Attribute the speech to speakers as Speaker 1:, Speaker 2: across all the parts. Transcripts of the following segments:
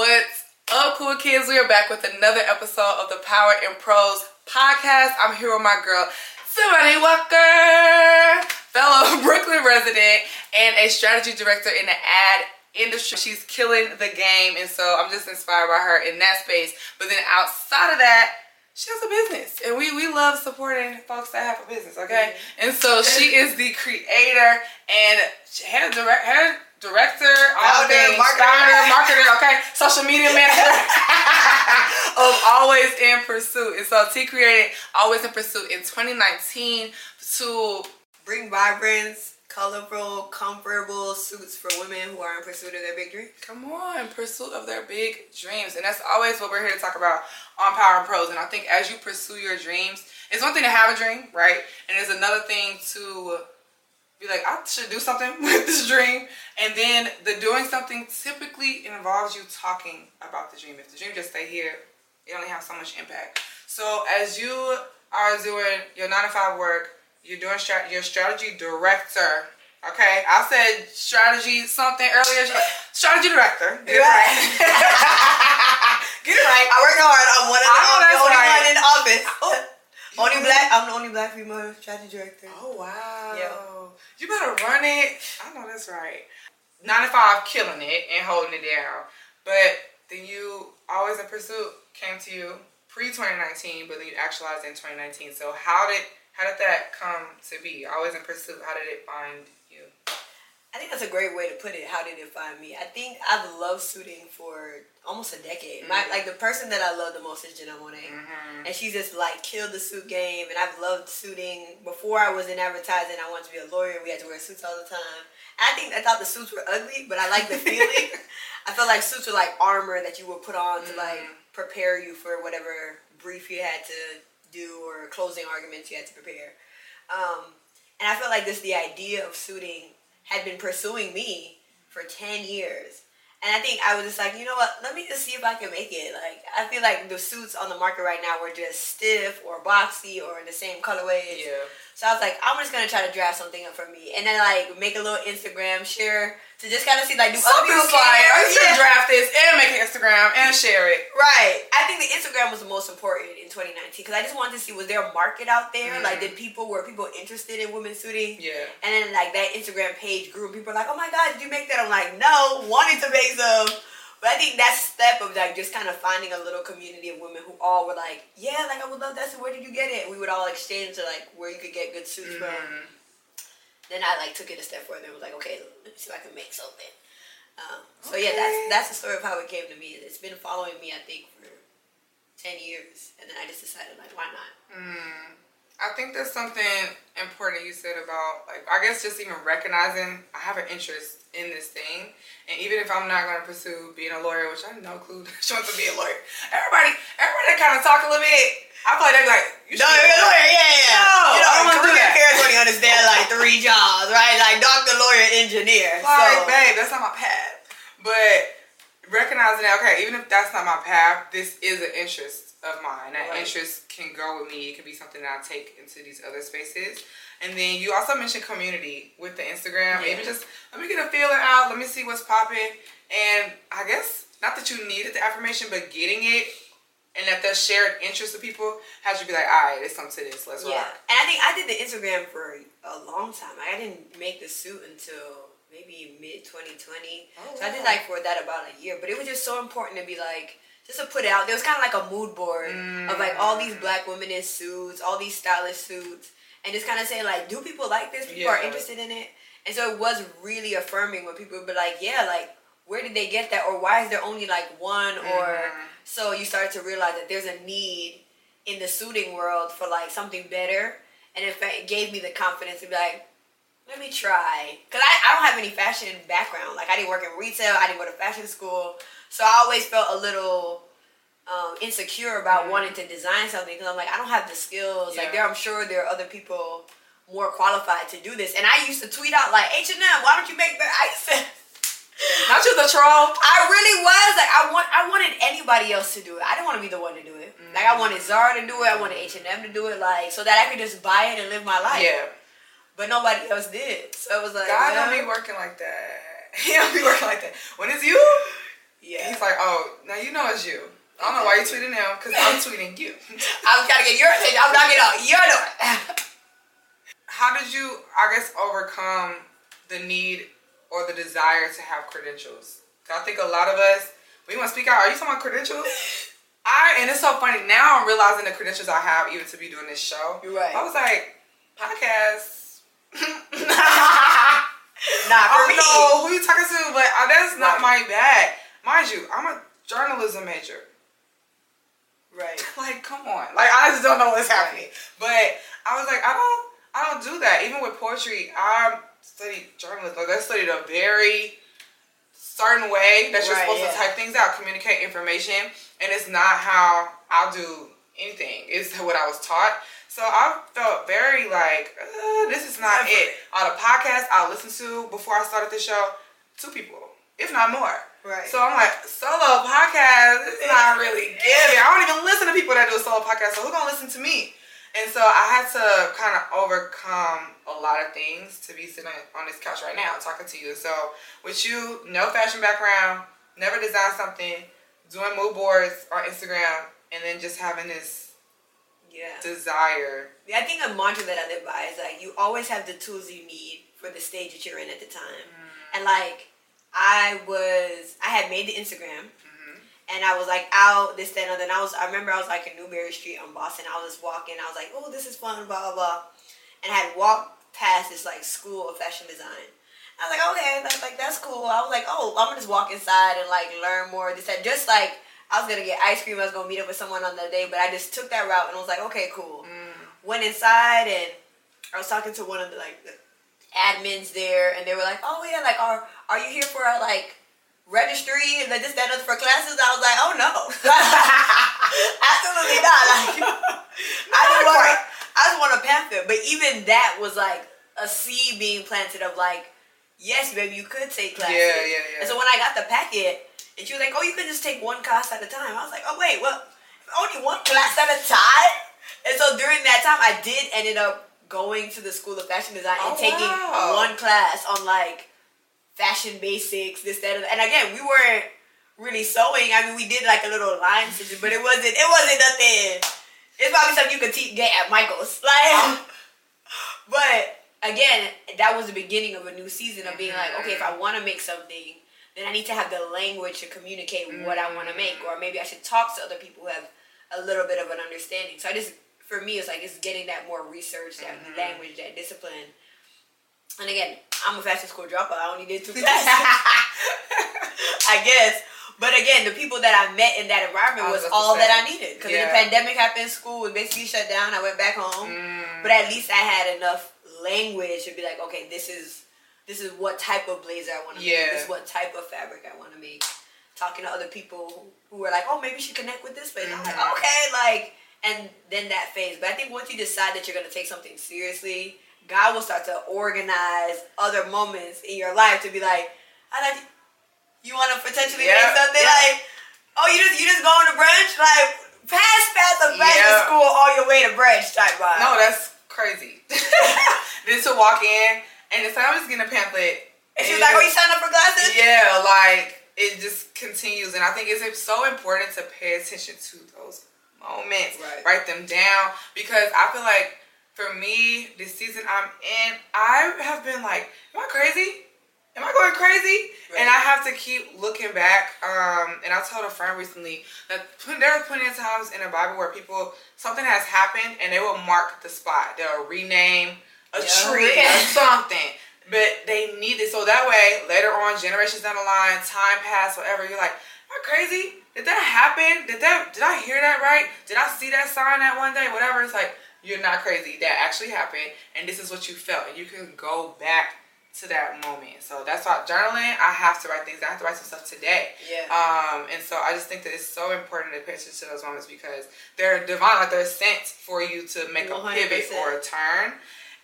Speaker 1: What's up, cool kids? We are back with another episode of the Power in Prose podcast. I'm here with my girl, Timanni Walker, fellow Brooklyn resident and a strategy director in the ad industry. She's killing the game, and so I'm just inspired by her in that space. But then outside of that, she has a business, and we we love supporting folks that have a business. Okay, and so she is the creator and head direct head director, things, marketer, marketer, okay, social media manager of Always in Pursuit. And so T created Always in Pursuit in 2019 to
Speaker 2: bring vibrance, colorful, comfortable suits for women who are in pursuit of their big dreams.
Speaker 1: Come on, pursuit of their big dreams. And that's always what we're here to talk about on Power in Prose. And I think as you pursue your dreams, it's one thing to have a dream, right? And it's another thing to be like, I should do something with this dream. And then the doing something typically involves you talking about the dream. If the dream just stay here, it only has so much impact. So as you are doing your nine to five work, you're doing strat- your strategy director. Okay, I said strategy something earlier. Strategy director.
Speaker 2: Get it right. Get it right. I work hard. I'm one of the, right. one in office. Oh, Only black. I'm the only black female strategy director.
Speaker 1: Oh wow. Yeah. You better run it. I know that's right. 95 killing it and holding it down. But then you always in pursuit came to you pre 2019, but then you actualized in 2019. So how did how did that come to be? Always in pursuit. How did it find you?
Speaker 2: I think that's a great way to put it. How did it find me? I think I've loved suiting for almost a decade. Mm-hmm. My like the person that I love the most is Janelle Monáe, mm-hmm. and she just like killed the suit game. And I've loved suiting. Before I was in advertising, I wanted to be a lawyer. We had to wear suits all the time. I think I thought the suits were ugly, but I like the feeling. I felt like suits were like armor that you would put on mm-hmm. to like mm-hmm. prepare you for whatever brief you had to do or closing arguments you had to prepare. Um, and I felt like this the idea of suiting had been pursuing me for 10 years. And I think I was just like, you know what? Let me just see if I can make it. Like, I feel like the suits on the market right now were just stiff or boxy or in the same colorways.
Speaker 1: Yeah.
Speaker 2: So I was like, I'm just gonna try to draft something up for me, and then like make a little Instagram share to just kind of see like do
Speaker 1: other people care? I'm yeah. draft this and make an Instagram and share it.
Speaker 2: Right. I think the Instagram was the most important in 2019 because I just wanted to see was there a market out there? Mm. Like, did people were people interested in women's suiting?
Speaker 1: Yeah.
Speaker 2: And then like that Instagram page grew. People were like, oh my god, did you make that? I'm like, no, wanted to make some. But I think that step of like just kind of finding a little community of women who all were like, yeah, like I would love that. So where did you get it? We would all exchange to like where you could get good suits mm-hmm. from. Then I like took it a step further and was like, okay, let me see if I can make something. Um, so okay. yeah, that's that's the story of how it came to me. It's been following me, I think, for ten years, and then I just decided like, why not?
Speaker 1: Mm. I think there's something important you said about like I guess just even recognizing I have an interest in this thing, and even if I'm not going to pursue being a lawyer, which I have no clue she wants to be a lawyer. Everybody, everybody kind of talk a little bit. I feel like they're like,
Speaker 2: you no, you're a lawyer, yeah, yeah.
Speaker 1: No, you know, I don't want to do that.
Speaker 2: Parents understand like three jobs, right? Like doctor, lawyer, engineer.
Speaker 1: Like, so. babe, that's not my path. But recognizing that, okay, even if that's not my path, this is an interest of mine. That right. interest can go with me. It can be something that I take into these other spaces. And then you also mentioned community with the Instagram. Yeah. Maybe just let me get a feeler out. Let me see what's popping. And I guess not that you needed the affirmation, but getting it and that the shared interest of people has you be like, all right, it's something to this. Let's
Speaker 2: yeah. Rock. And I think I did the Instagram for a long time. I didn't make the suit until maybe mid 2020. Oh, so wow. I did like for that about a year. But it was just so important to be like just to put it out. There was kind of like a mood board mm. of like all these black women in suits, all these stylish suits, and just kind of saying like, do people like this? People yeah. are interested in it, and so it was really affirming when people would be like, yeah, like where did they get that, or why is there only like one, mm. or mm-hmm. so you started to realize that there's a need in the suiting world for like something better, and in fact, it gave me the confidence to be like. Let me try. Because I, I don't have any fashion background. Like, I didn't work in retail. I didn't go to fashion school. So I always felt a little um, insecure about mm-hmm. wanting to design something because I'm like, I don't have the skills. Yeah. Like there, I'm sure there are other people more qualified to do this. And I used to tweet out like, H and M, why don't you make that? I used to.
Speaker 1: Not you the troll.
Speaker 2: I really was like I want I wanted anybody else to do it. I didn't want to be the one to do it. Mm-hmm. Like I wanted Zara to do it. I wanted H and M to do it. Like so that I could just buy it and live my life.
Speaker 1: Yeah.
Speaker 2: But nobody else did. So it was like
Speaker 1: God don't be working like that. He don't be working like that. When it's you, Yeah. He's like, oh, now you know it's you. I don't know why you tweeting him because I'm tweeting you. I'm
Speaker 2: trying to get your attention. I'm knocking out your door.
Speaker 1: How did you, I guess, overcome the need or the desire to have credentials? I think a lot of us, we want to speak out. Are you talking about credentials? I and it's so funny now. I'm realizing the credentials I have even to be doing this show.
Speaker 2: You're right.
Speaker 1: I was like, podcast.
Speaker 2: Not for
Speaker 1: I don't know who you talking to, but that's not right. my bag. Mind you, I'm a journalism major.
Speaker 2: Right.
Speaker 1: like, come on. Like, I just don't know what's happening. But I was like, I don't, I don't do that. Even with poetry, I studied journalism. Like, I studied a very certain way that you're right, supposed yeah. to type things out, communicate information, and it's not how I'll do anything. It's what I was taught. So I felt very like, uh, this is not it. On a podcast I listened to before I started the show, two people, if not more.
Speaker 2: Right.
Speaker 1: So I'm like, solo podcast, it's not really giving. I don't even listen to people that do a solo podcast, so who gonna listen to me? And so I had to kind of overcome a lot of things to be sitting on this couch right now talking to you. So with you, no fashion background, never designed something, doing mood boards on Instagram, and then just having this
Speaker 2: yeah.
Speaker 1: desire.
Speaker 2: Yeah, I think a mantra that I live by is like you always have the tools you need for the stage that you're in at the time. Mm. And like I was, I had made the Instagram. Mm-hmm. And I was like out this that and then I was I remember I was like in Newbury Street on Boston. I was just walking. I was like, oh, this is fun, blah blah blah. And I had walked past this like school of fashion design. I was like, okay, that's like that's cool. I was like, oh, I'm gonna just walk inside and like learn more. This that just like I was gonna get ice cream. I was gonna meet up with someone on the day, but I just took that route and I was like, okay, cool. Mm. Went inside and I was talking to one of the like the admins there, and they were like, oh yeah, like are are you here for a like registry and like this that and for classes? I was like, oh no, absolutely not. Like I just want to, I just want a pamphlet. But even that was like a seed being planted of like, yes, baby, you could take classes.
Speaker 1: Yeah, yeah, yeah.
Speaker 2: And so when I got the packet and she was like, oh, you could just take one class at a time. I was like, oh, wait, well, only one class at a time? And so during that time, I did ended up going to the School of Fashion Design and oh, taking wow. one class on like fashion basics, this, that, and, again, we weren't really sewing. I mean, we did like a little line stitching, but it wasn't, it wasn't nothing. It's probably something you could teach, get at Michael's. Like, but again, that was the beginning of a new season of being like, okay, if I want to make something, then I need to have the language to communicate mm-hmm. what I want to make, or maybe I should talk to other people who have a little bit of an understanding. So I just, for me, it's like it's getting that more research, that mm-hmm. language, that discipline. And again, I'm a fashion school dropout. I only did two classes, I guess. But again, the people that I met in that environment was, was all that I needed. Because yeah. the pandemic happened, school was basically shut down. I went back home, mm. but at least I had enough language to be like, okay, this is this is what type of blazer I want to yeah. make. This is what type of fabric I want to make. Talking to other people who were like, oh, maybe she connect with this place. Mm-hmm. I'm like, mm-hmm. okay, like, and then that phase. But I think once you decide that you're gonna take something seriously, God will start to organize other moments in your life to be like, I like, you want to potentially yeah. make something yeah. like, oh, you just you just going to brunch, like pass pass the back yeah. school all your way to brunch type vibe.
Speaker 1: No, that's crazy. then to walk in and it's like, I'm just getting a pamphlet.
Speaker 2: And she's like, oh, you signed up for classes?
Speaker 1: Yeah, like, it just continues. And I think it's so important to pay attention to those moments.
Speaker 2: Right.
Speaker 1: Write them down. Because I feel like, for me, this season I'm in, I have been like, am I crazy? Am I going crazy? Right. And I have to keep looking back. Um, and I told a friend recently that there are plenty of times in the Bible where people, something has happened and they will mark the spot. They'll rename a yeah. tree or something. But they need it so that way later on, generations down the line, time pass, whatever, you're like, am I crazy? Did that happen? Did that did I hear that right? Did I see that sign that one day? Whatever. It's like, you're not crazy. That actually happened and this is what you felt. And you can go back to that moment. So that's why journaling, I have to write things. I have to write some stuff today.
Speaker 2: Yeah.
Speaker 1: Um, and so I just think that it's so important to pay attention to those moments because they're divine, like they're sent for you to make 100%. a pivot or a turn.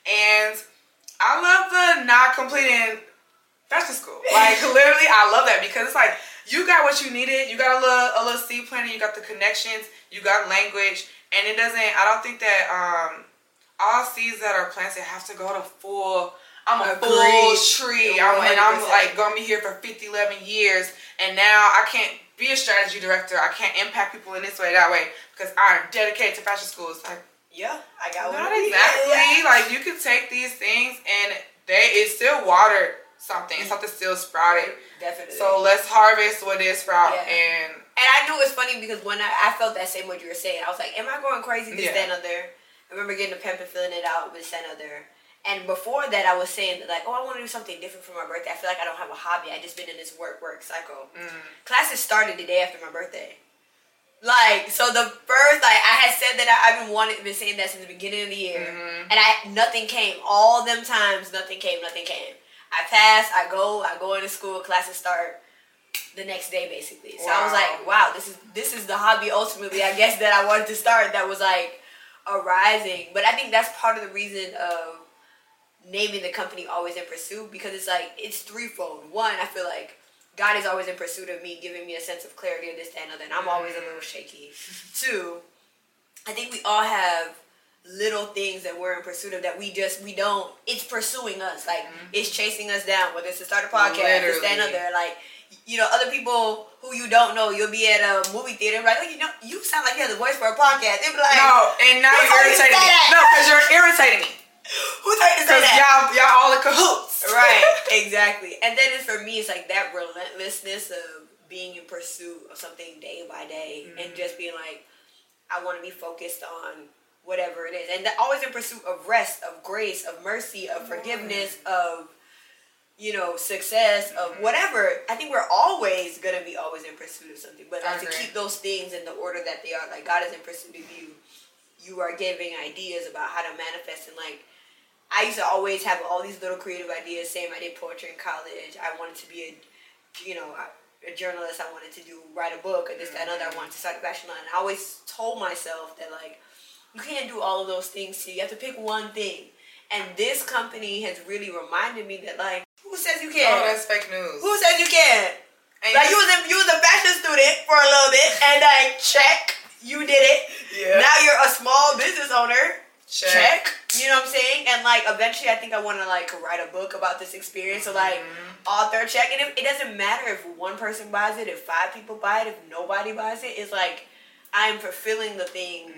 Speaker 1: And I love the not completing fashion school. Like literally, I love that because it's like you got what you needed. You got a little a little seed planting. You got the connections. You got language, and it doesn't. I don't think that um all seeds that are planted have to go to full I'm a Agreed. full tree. I'm, and I'm like gonna be here for 50, 11 years. And now I can't be a strategy director. I can't impact people in this way, that way, because I'm dedicated to fashion school. It's like,
Speaker 2: yeah, I got
Speaker 1: not exactly. Like you can take these things and they it's still watered something. Mm-hmm. Something still sprouted.
Speaker 2: Definitely.
Speaker 1: So let's harvest what is sprout yeah. and
Speaker 2: and I knew it was funny because when I, I felt that same what you were saying, I was like, Am I going crazy to yeah. up there? I remember getting a pimp and filling it out with up there. And before that, I was saying that like, oh, I want to do something different for my birthday. I feel like I don't have a hobby. I just been in this work work cycle. Mm. Classes started the day after my birthday. Like so, the first like I had said that I, have been wanting, been saying that since the beginning of the year, mm-hmm. and I nothing came. All them times, nothing came. Nothing came. I pass. I go. I go into school. Classes start the next day, basically. So wow. I was like, wow, this is this is the hobby ultimately. I guess that I wanted to start. That was like arising, but I think that's part of the reason of naming the company always in pursuit because it's like it's threefold. One, I feel like God is always in pursuit of me, giving me a sense of clarity of this, that, and other, and I'm always a little shaky. Mm. Two, I think we all have little things that we're in pursuit of that we just we don't. It's pursuing us, like mm-hmm. it's chasing us down. Whether it's to start a podcast, Literally. this, that, and other, like you know, other people who you don't know, you'll be at a movie theater, like, oh, you know, you sound like you have the voice for a podcast. They'll be like,
Speaker 1: no, and now you're irritating me. No, because you're irritating me.
Speaker 2: Who thought you say that?
Speaker 1: Y'all, y'all all in cahoots.
Speaker 2: Right, exactly. And then it's for me, it's like that relentlessness of being in pursuit of something day by day mm-hmm. and just being like, I want to be focused on whatever it is. And always in pursuit of rest, of grace, of mercy, of forgiveness, of you know, success of mm-hmm. whatever. I think we're always gonna be always in pursuit of something, but like to keep those things in the order that they are. Like God is in pursuit of you. You are giving ideas about how to manifest and like I used to always have all these little creative ideas. Same, I did poetry in college. I wanted to be a, you know, a, a journalist. I wanted to do write a book and this, that, and other. I wanted to start a fashion line. And I always told myself that like, you can't do all of those things. So you have to pick one thing. And this company has really reminded me that like, who says you can't?
Speaker 1: Oh, that's fake news.
Speaker 2: Who says you can't? And like you was a, you was a fashion student for a little bit, and like check, you did it. Yeah. Now you're a small business owner Check. check. You know what I'm saying? And like eventually, I think I want to like write a book about this experience. So like mm-hmm. author check, and if, it doesn't matter if one person buys it, if five people buy it, if nobody buys it. It's like I'm fulfilling the thing.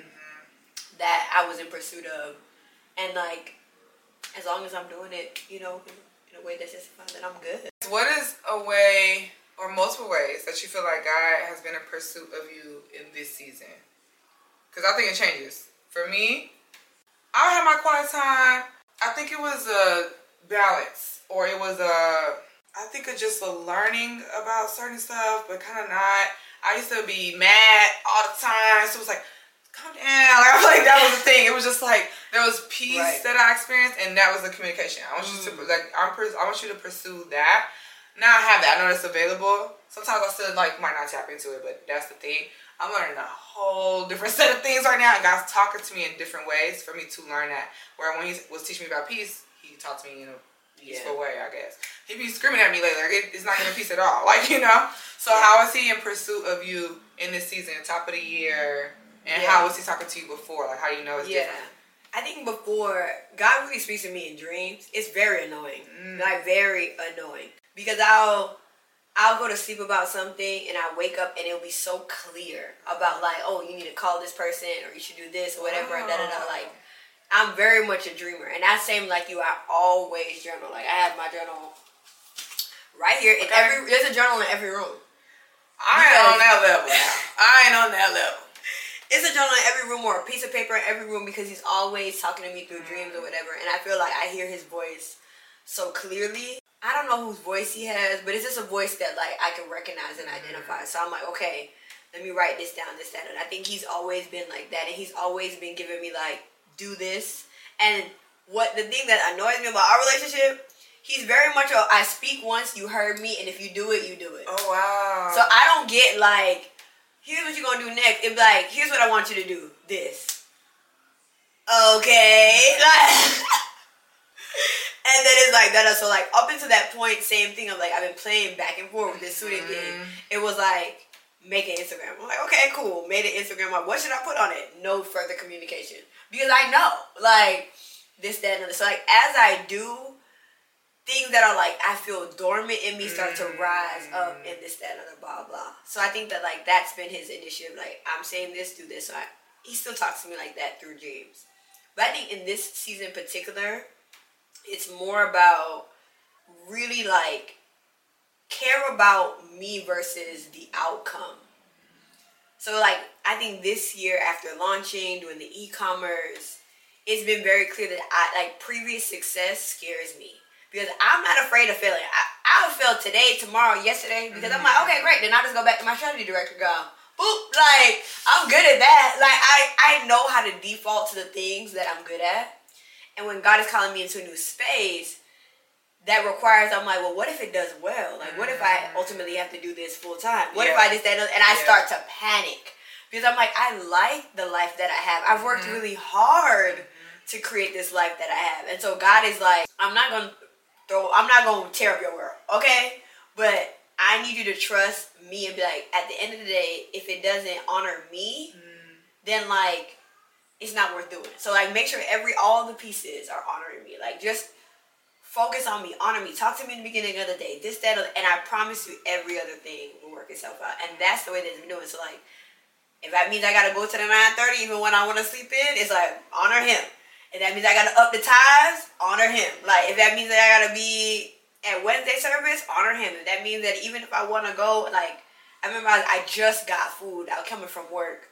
Speaker 2: That I was in pursuit of, and like as long as I'm doing it, you know, in a way that's justified, then I'm good.
Speaker 1: What is a way or multiple ways that you feel like God has been in pursuit of you in this season? Because I think it changes. For me, I had my quiet time. I think it was a balance, or it was a, I think of just a learning about certain stuff, but kind of not. I used to be mad all the time, so it was like, calm down. Like I feel like that was the thing. It was just like there was peace right. that I experienced, and that was the communication. I want mm. you to mm. like I'm. I want you to pursue that. Now I have that. I know it's available. Sometimes I still like might not tap into it, but that's the thing. I'm learning a whole different set of things right now, and God's talking to me in different ways for me to learn that. Where when He was teaching me about peace, He taught to me in a peaceful yeah. way, I guess. He'd be screaming at me lately, like it, it's not giving peace at all, like you know. So yeah. how is He in pursuit of you in this season, top of the year, and yeah. how was He talking to you before? Like how do you know it's yeah. different?
Speaker 2: I think before God really speaks to me in dreams, it's very annoying, mm. like very annoying because I'll I'll go to sleep about something and I wake up and it'll be so clear about like, oh, you need to call this person or you should do this or whatever. Oh. And da, da, da. Like, I'm very much a dreamer. And that same like you, I always journal. Like, I have my journal right here. In every There's a journal in every room.
Speaker 1: I ain't on that level. I ain't on that level.
Speaker 2: It's a journal in every room or a piece of paper in every room because he's always talking to me through dreams or whatever. And I feel like I hear his voice so clearly I don't know whose voice he has, but it's just a voice that like I can recognize and identify. So I'm like, okay, let me write this down, this, that, and I think he's always been like that, and he's always been giving me like, do this. And what the thing that annoys me about our relationship, he's very much a I speak once, you heard me, and if you do it, you do it.
Speaker 1: Oh wow.
Speaker 2: So I don't get like, here's what you're gonna do next. It's like, here's what I want you to do. This. Okay. Like and then it's like that. So like up until that point, same thing. of like I've been playing back and forth with this student mm. thing. It was like make an Instagram. I'm like, okay, cool. Made an Instagram. Like, what should I put on it? No further communication because I know like this, that, and other. So like as I do things that are like I feel dormant in me start to mm. rise up in this, that, and other, blah blah. So I think that like that's been his initiative. Like I'm saying this, do this. So I, he still talks to me like that through dreams. But I think in this season in particular, it's more about really like care about me versus the outcome. So like I think this year after launching, doing the e-commerce, it's been very clear that I like previous success scares me because I'm not afraid of failing. I, I'll fail today, tomorrow, yesterday because I'm like, mm-hmm. okay, great. Then I'll just go back to my strategy director, go, boop, like I'm good at that. Like I I know how to default to the things that I'm good at, and when God is calling me into a new space, that requires I'm like, well, what if it does well? Like, what if I mm-hmm. ultimately have to do this full time? What if I just that and I
Speaker 1: Yeah.
Speaker 2: start to panic because I'm like, I like the life that I have. I've worked mm-hmm. really hard to create this life that I have, and so God is like, I'm not gonna throw, I'm not gonna tear up your world, okay? But I need you to trust me and be like, at the end of the day, if it doesn't honor me, mm. then like it's not worth doing. So like make sure every all the pieces are honoring me. Like just focus on me, honor me, talk to me in the beginning of the day, this, that, and I promise you every other thing will work itself out. And that's the way that it's been doing. So like if that means I gotta go to the 930 even when I wanna sleep in, it's like honor him. If that means I gotta up the ties, honor him. Like if that means that I gotta be at Wednesday service, honor him. If that means that even if I wanna go, like I remember I, I just got food. I was coming from work.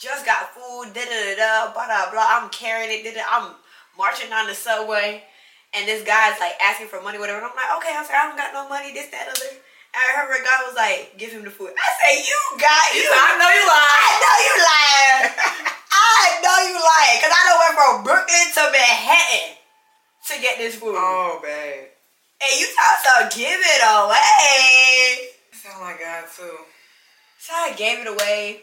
Speaker 2: Just got food, da da da da, blah blah blah. I'm carrying it, da da. I'm marching on the subway, and this guy's like asking for money, whatever. And I'm like, okay, I'm sorry, I don't got no money, this, that, other. And I heard God was like, give him the food. I say, you got
Speaker 1: You
Speaker 2: you.
Speaker 1: I know you lying.
Speaker 2: I know you lying. I know you lying. Because I done went from Brooklyn to Manhattan to get this food.
Speaker 1: Oh, babe.
Speaker 2: And you talk about give it away.
Speaker 1: Sound like God too.
Speaker 2: So I gave it away.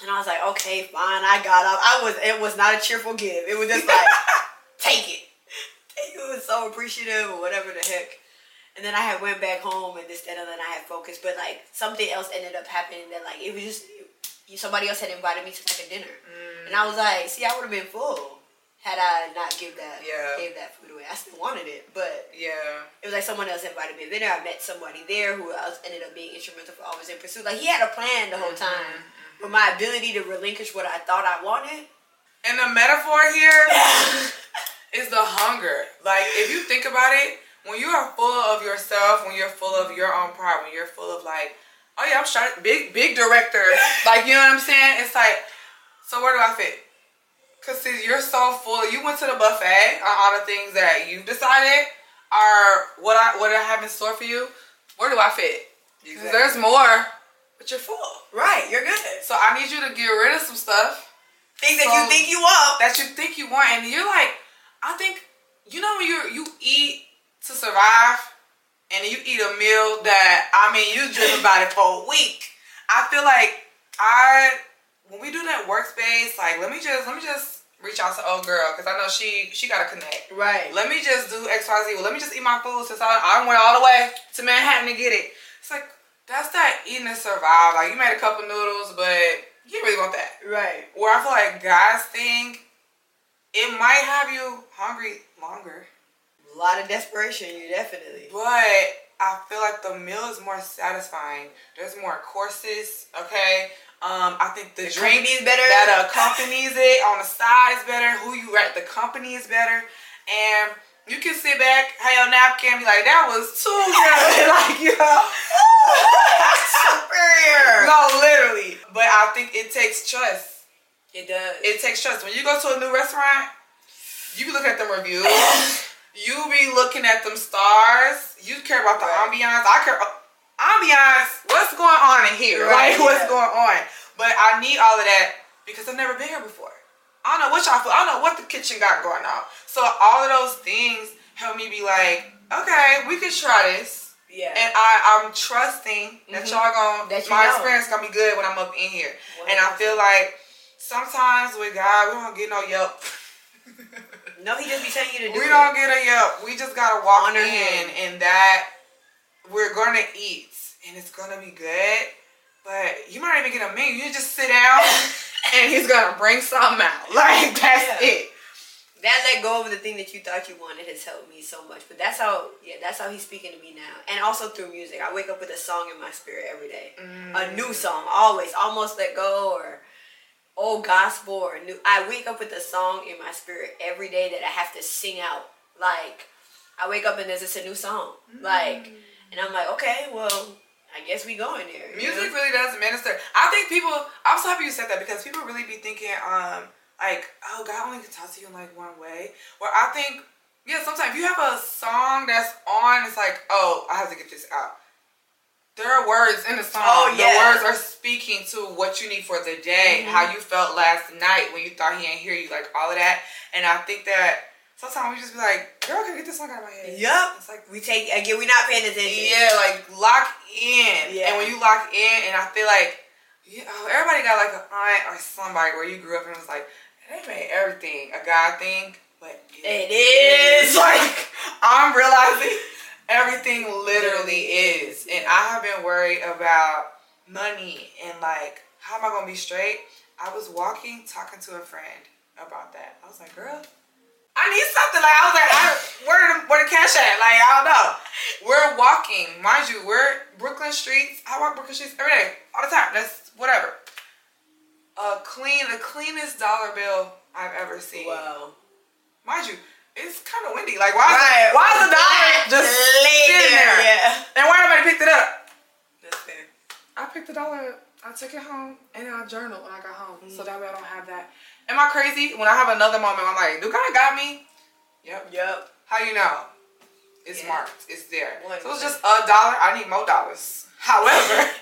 Speaker 2: And I was like, okay, fine, I got up. I was it was not a cheerful give. It was just like, take it. It was so appreciative or whatever the heck. And then I had went back home and this, that, and then I had focused. But like something else ended up happening that like it was just somebody else had invited me to like a dinner. Mm. And I was like, see, I would have been full had I not give that
Speaker 1: Yeah.
Speaker 2: gave that food away. I still wanted it, but
Speaker 1: Yeah.
Speaker 2: it was like someone else invited me to dinner. I met somebody there who else ended up being instrumental for always in pursuit. Like he had a plan the whole mm-hmm, time, mm-hmm. but my ability to relinquish what I thought I wanted.
Speaker 1: And the metaphor here is the hunger. Like, if you think about it, when you are full of yourself, when you're full of your own pride, when you're full of like, oh yeah, I'm sharp, big, big director. Like, you know what I'm saying? It's like, so where do I fit? Cause see, you're so full. You went to the buffet on all the things that you've decided are what I what I have in store for you. Where do I fit?
Speaker 2: Exactly.
Speaker 1: there's more, but you're full.
Speaker 2: Right, you're good.
Speaker 1: So I need you to get rid of some stuff
Speaker 2: Things that you think you want.
Speaker 1: that you think you want, and you're like, I think, you know, when you you eat to survive, and you eat a meal that I mean, you dream about it for a week. I feel like I when we do that workspace, like let me just let me just reach out to old girl because I know she she got to connect.
Speaker 2: Right.
Speaker 1: Let me just do X Y Z. Well, let me just eat my food since I I went all the way to Manhattan to get it. It's like that's that eating to survive. Like you made a couple noodles, but you really want that
Speaker 2: Right.
Speaker 1: where I feel like guys think it might have you hungry longer,
Speaker 2: A lot of desperation, you definitely.
Speaker 1: but I feel like the meal is more satisfying. There's more courses, okay? Um, I think the,
Speaker 2: The
Speaker 1: drink
Speaker 2: is better.
Speaker 1: that accompanies it on the side is better. Who you at the company is better, and you can sit back, have your napkin, and be like, "That was too good," like you know.
Speaker 2: Superior.
Speaker 1: no, literally. But I think it takes trust.
Speaker 2: It does.
Speaker 1: it takes trust. When you go to a new restaurant, you be looking at them reviews. you be looking at them stars. You care about the
Speaker 2: Right.
Speaker 1: ambiance. I care ambiance. What's going on in here?
Speaker 2: Right,
Speaker 1: like what's going on? But I need all of that because I've never been here before. I don't know what y'all feel. I don't know what the kitchen got going on. So all of those things help me be like, okay, we can try this.
Speaker 2: yeah.
Speaker 1: And I, I'm trusting that
Speaker 2: Mhm.
Speaker 1: y'all gonna
Speaker 2: That
Speaker 1: my
Speaker 2: know.
Speaker 1: experience gonna be good when I'm up in here. And I feel like sometimes with God, we don't get no yelp.
Speaker 2: no, he just be telling you to do
Speaker 1: we
Speaker 2: it.
Speaker 1: don't get a yelp. We just gotta walk
Speaker 2: Honor
Speaker 1: in
Speaker 2: him.
Speaker 1: and that we're gonna eat and it's gonna be good. But you might not even get a menu. You just sit down and he's gonna bring something out. Like that's
Speaker 2: Yeah.
Speaker 1: it.
Speaker 2: that let go of the thing that you thought you wanted has helped me so much. But that's how, yeah, that's how he's speaking to me now, and also through music. I wake up with a song in my spirit every day, mm. a new song, always, almost let go or old gospel or new. I wake up with a song in my spirit every day that I have to sing out. Like I wake up and there's just a new song, mm. like, and I'm like, okay, well. I guess we going there.
Speaker 1: Music know? really does minister. I think people. I'm so happy you said that because people really be thinking, um, like, oh, God only can talk to you in like one way. Where I think, yeah, sometimes you have a song that's on, it's like, oh, I have to get this out. There are words in the song. Oh, yeah. The words are speaking to what you need for the day, mm-hmm. how you felt last night when you thought he ain't hear you, like all of that. And I think that sometimes we just be like, girl, can I get this song out of my head?
Speaker 2: Yep. It's like we take again, we're not paying attention.
Speaker 1: Yeah, like lock in. Yeah. And when you lock in, and I feel like, yeah, oh, everybody got like an aunt or somebody where you grew up and it was like, they made everything a God thing, but
Speaker 2: it, it is.
Speaker 1: Like I'm realizing everything literally is, and I have been worried about money and like how am I gonna be straight. I was walking, talking to a friend about that. I was like, girl. I need something. Like I was like, I, where the where the cash at? Like I don't know. We're walking, mind you. We're Brooklyn streets. I walk Brooklyn streets every day, all the time. That's whatever a clean, the cleanest dollar bill I've ever seen.
Speaker 2: Wow.
Speaker 1: Mind you, it's kind of windy. Like, why? Right. Is, why is the dollar just sitting there? there? Yeah. And why nobody picked it up?
Speaker 2: That's fair.
Speaker 1: I picked the dollar. I took it home and I journaled when I got home, mm-hmm. so that way I don't have that. Am I crazy? When I have another moment, I'm like, "Do God got me?"
Speaker 2: Yep. Yep.
Speaker 1: How you know? It's yeah. marked. It's there. One so it's just a dollar. I need more dollars. However.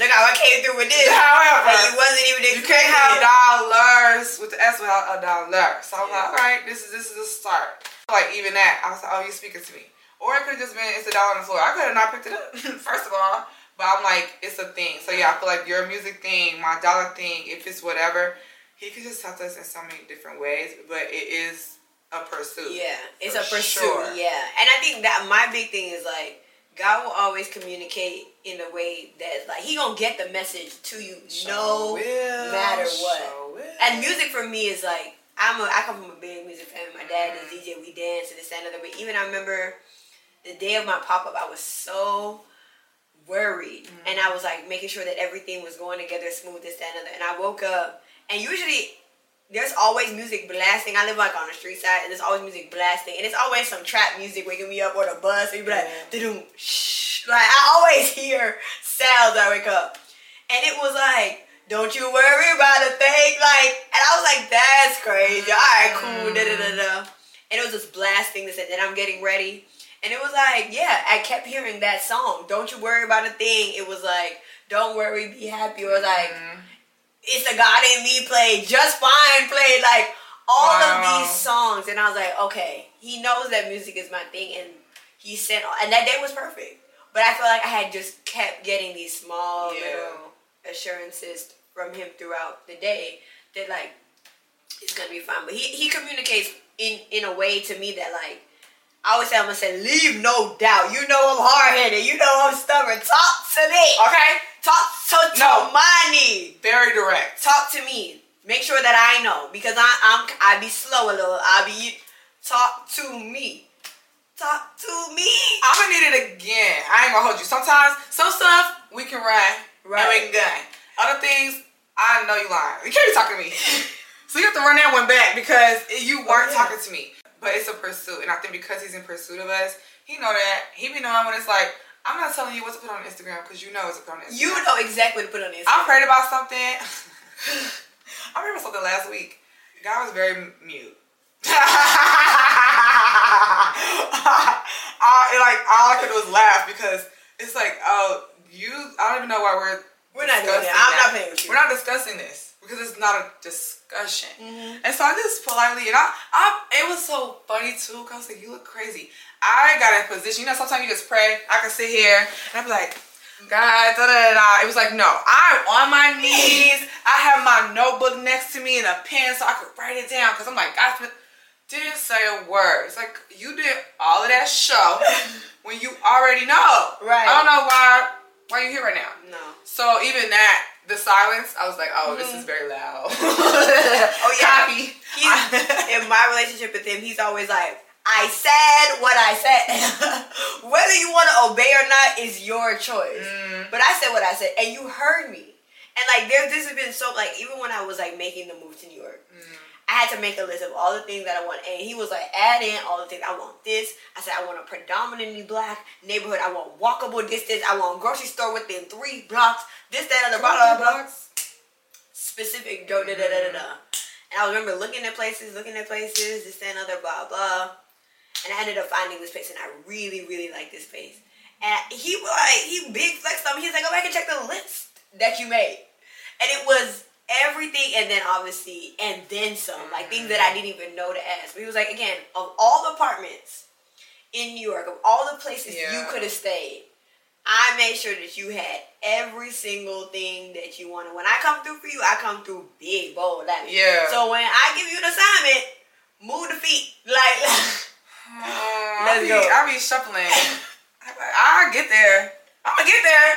Speaker 2: Look how I came through with this.
Speaker 1: However,
Speaker 2: like you wasn't even
Speaker 1: You can't have dollars with the S without a dollar. So I'm yeah. like, all right, this is this is a start. Like even that, I was like, oh, you speaking to me, or it could have just been it's a dollar on the floor. I could have not picked it up first of all, but I'm like, it's a thing. So yeah, I feel like your music thing, my dollar thing, if it's whatever, he could just touch us in so many different ways. But it is a pursuit.
Speaker 2: Yeah, it's a pursuit. Sure. Yeah, and I think that my big thing is like God will always communicate in a way that like he gonna get the message to you no will, matter what. and music for me is like I'm a I come from a big music family. My dad is DJ. We dance and this and other. But even I remember the day of my pop up, I was so worried, mm-hmm. and I was like making sure that everything was going together smooth. This that and other. And I woke up, and usually there's always music blasting. I live like on the street side, and there's always music blasting, and it's always some trap music waking me up or the bus. And you be like, yeah. shh. Like I always hear sounds I wake up, and it was like, don't you worry about a thing. Like, and I was like, that's crazy. All right, cool. Da da da da. And it was just blasting this, and then I'm getting ready. And it was like, yeah, I kept hearing that song. Don't you worry about a thing. It was like, don't worry, be happy. Was like, mm-hmm it's the God in Me played, Just Fine played, like all wow. of these songs. And I was like, okay, he knows that music is my thing and he sent, and that day was perfect. But I feel like I had just kept getting these small yeah. little assurances from him throughout the day that like it's gonna be fine. But he, he communicates in in a way to me that like I always say I'm gonna say leave no doubt. You know I'm hard headed. You know I'm stubborn. Talk to me.
Speaker 1: Okay.
Speaker 2: Talk to, to no. money.
Speaker 1: Very direct.
Speaker 2: Talk to me. Make sure that I know because I, I'm I be slow a little. I be talk to me. Talk to me.
Speaker 1: I'm gonna need it again. I ain't gonna hold you. Sometimes some stuff we can run right. and we can gun. Other things I know you lying. You can't be talking to me. so you have to run that one back because you oh, weren't oh, yeah. talking to me. But it's a pursuit, and I think because he's in pursuit of us, he know that he be knowing when it's like I'm not telling you what to put on Instagram because you know what to put on Instagram.
Speaker 2: You know exactly what to put on Instagram.
Speaker 1: I prayed about something. I about something last week. God was very mute. I, like all I could do was laugh because it's like, oh, you. I don't even know why we're.
Speaker 2: We're not doing it. I'm not paying with
Speaker 1: you. We're not discussing this because it's not a discussion. Mm-hmm. And so I just politely, and I, I, it was so funny too because I was like, you look crazy. I got in position. You know, sometimes you just pray. I can sit here and I'm like, God, da da da. It was like, no, I'm on my knees. I have my notebook next to me and a pen so I could write it down because I'm like, God didn't say a word. It's like you did all of that show when you already know.
Speaker 2: Right.
Speaker 1: I don't know why Why are you here right now?
Speaker 2: No.
Speaker 1: So even that, the silence, I was like, oh, this is very loud.
Speaker 2: Oh yeah.
Speaker 1: Copy.
Speaker 2: In my relationship with him, he's always like, I said what I said. Whether you want to obey or not is your choice.
Speaker 1: Mm.
Speaker 2: But I said what I said, and you heard me. And like, there, this has been so like, even when I was like making the move to New York,
Speaker 1: Mm.
Speaker 2: I had to make a list of all the things that I want. And he was like, add in all the things. I want this. I said, I want a predominantly black neighborhood. I want walkable distance. I want grocery store within three blocks. This, that, and the blah, blah, blah. Specific, da, da, da, da, da, da. And I remember looking at places, looking at places, this, that, and other, blah, blah. And I ended up finding this place, and I really, really like this place. And he like, he big flexed on me. He's like, go back and check the list that you made. And it was everything, and then obviously, and then some, like things that I mm-hmm. didn't even know to ask. But he was like, again, of all the apartments in New York, of all the places you could have stayed, I made sure that you had every single thing that you wanted. When I come through for you, I come through big, bold, like
Speaker 1: Yeah.
Speaker 2: So when I give you an assignment, move the feet, like.
Speaker 1: Oh,
Speaker 2: Let's
Speaker 1: I be,
Speaker 2: go.
Speaker 1: I be shuffling. I, I get there. I'm gonna get there.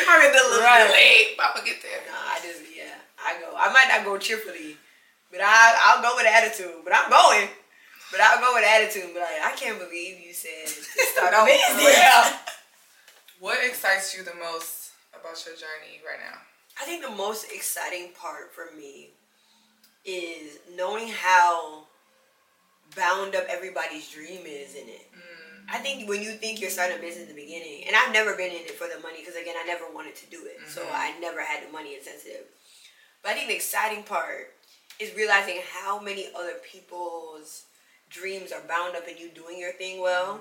Speaker 1: It might be a little,
Speaker 2: Right.
Speaker 1: late, but I'm gonna get there.
Speaker 2: Nah, I just yeah, I go. I might not go cheerfully, but I I'll go with attitude. But I'm going. But I'll go with attitude. But like, I can't believe you said to start business.
Speaker 1: yeah. What excites you the most about your journey right now?
Speaker 2: I think the most exciting part for me is knowing how bound up everybody's dream is in it. I think when you think you're starting a business in the beginning, and I've never been in it for the money because again, I never wanted to do it, so
Speaker 1: Mhm.
Speaker 2: I never had the money insensitive. But I think the exciting part is realizing how many other people's dreams are bound up in you doing your thing well.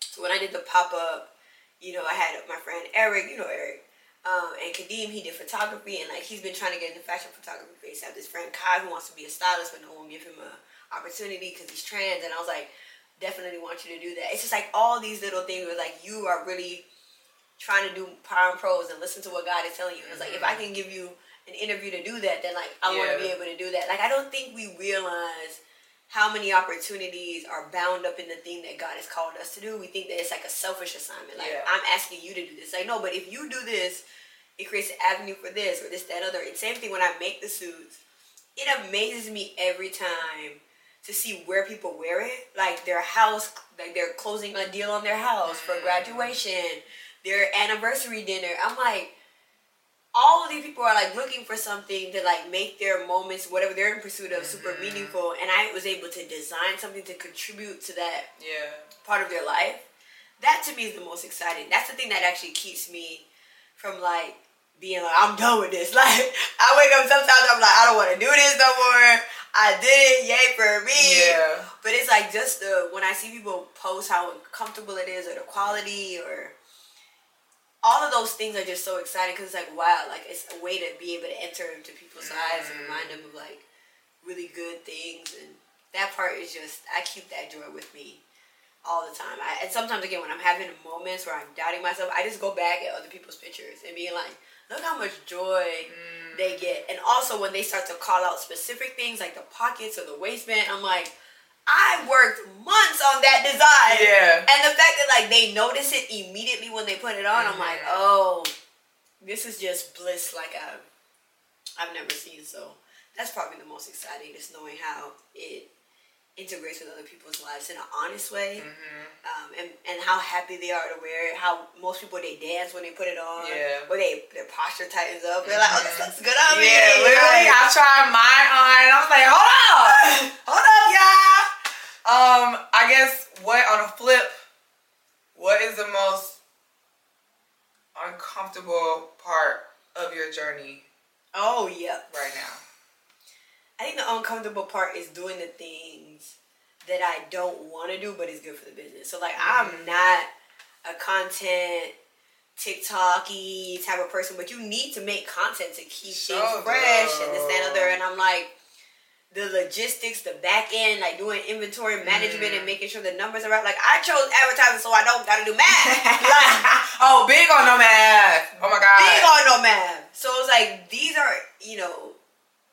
Speaker 2: So when I did the pop up, you know, I had my friend Eric, you know Eric, um, and Kadeem, he did photography, and like he's been trying to get into fashion photography. Face. I have this friend Kai who wants to be a stylist, but no one give him a opportunity because he's trans. And I was like, definitely want you to do that. It's just like all these little things where like you are really trying to do Power in Prose and listen to what God is telling you. And it's like if I can give you an interview to do that, then like I want to be able to do that. Like I don't think we realize how many opportunities are bound up in the thing that God has called us to do. We think that it's like a selfish assignment. Like
Speaker 1: Yeah.
Speaker 2: I'm asking you to do this. Like no, but if you do this, it creates an avenue for this or this, that, other. And same thing when I make the suits. It amazes me every time to see where people wear it. Like their house, like they're closing a deal on their house for
Speaker 1: Mm.
Speaker 2: graduation, their anniversary dinner. I'm like, all of these people are like looking for something to like make their moments, whatever they're in pursuit of, super
Speaker 1: Mhm.
Speaker 2: meaningful. And I was able to design something to contribute to that
Speaker 1: Yeah.
Speaker 2: part of their life. That to me is the most exciting. That's the thing that actually keeps me from like being like, I'm done with this. Like I wake up sometimes I'm like, I don't want to do this no more. I did it, yay for me.
Speaker 1: Yeah.
Speaker 2: But it's like just the when I see people post how uncomfortable it is or the quality or all of those things are just so exciting because it's like wow, like it's a way to be able to enter into people's lives and remind them of like really good things and that part is just I keep that joy with me all the time. I, and sometimes again when I'm having moments where I'm doubting myself, I just go back at other people's pictures and being like, look how much joy they mm. get. And also when they start to call out specific things like the pockets or the waistband, I'm like, I worked months on that design.
Speaker 1: Yeah.
Speaker 2: And the fact that like they notice it immediately when they put it on, I'm like,
Speaker 1: Mhm.
Speaker 2: oh, this is just bliss like I've I've never seen. So that's probably the most exciting, just knowing how it integrates with other people's lives in an honest way,
Speaker 1: Mm-hmm.
Speaker 2: um, and and how happy they are to wear it. How most people they dance when they put it on,
Speaker 1: Yeah.
Speaker 2: or they their posture tightens up. They're like, oh, this
Speaker 1: Mhm.
Speaker 2: looks good on me.
Speaker 1: Yeah, literally,
Speaker 2: Like,
Speaker 1: I tried mine on, and I was like, hold up, hold up, y'all. Um, I guess what on a flip, what is the most uncomfortable part of your journey
Speaker 2: oh yeah.
Speaker 1: right now?
Speaker 2: I think the uncomfortable part is doing the things that I don't want to do, but it's good for the business. So like, I'm
Speaker 1: Mhm.
Speaker 2: not a content TikToky type of person, but you need to make content to keep
Speaker 1: Sure
Speaker 2: things fresh and this that, other. And I'm like, the logistics, the back end, like doing inventory management
Speaker 1: Mhm.
Speaker 2: and making sure the numbers are right. Like I chose advertising, so I don't gotta do math. like,
Speaker 1: oh, big on no math. Oh my god.
Speaker 2: big on no math. So it's like these are you know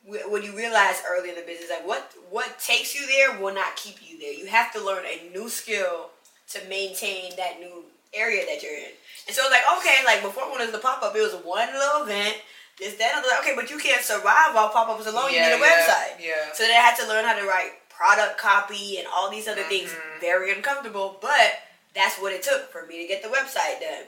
Speaker 2: when you realize early in the business like what what takes you there will not keep you there. You have to learn a new skill to maintain that new area that you're in. And so it's like, okay, like before when it was the pop up, it was one little event, this, that, and okay, but you can't survive off pop ups alone.
Speaker 1: Yeah,
Speaker 2: you need a
Speaker 1: yeah,
Speaker 2: website.
Speaker 1: yeah.
Speaker 2: So they had to learn how to write product copy and all these other things.
Speaker 1: Mhm.
Speaker 2: Very uncomfortable, but that's what it took for me to get the website done.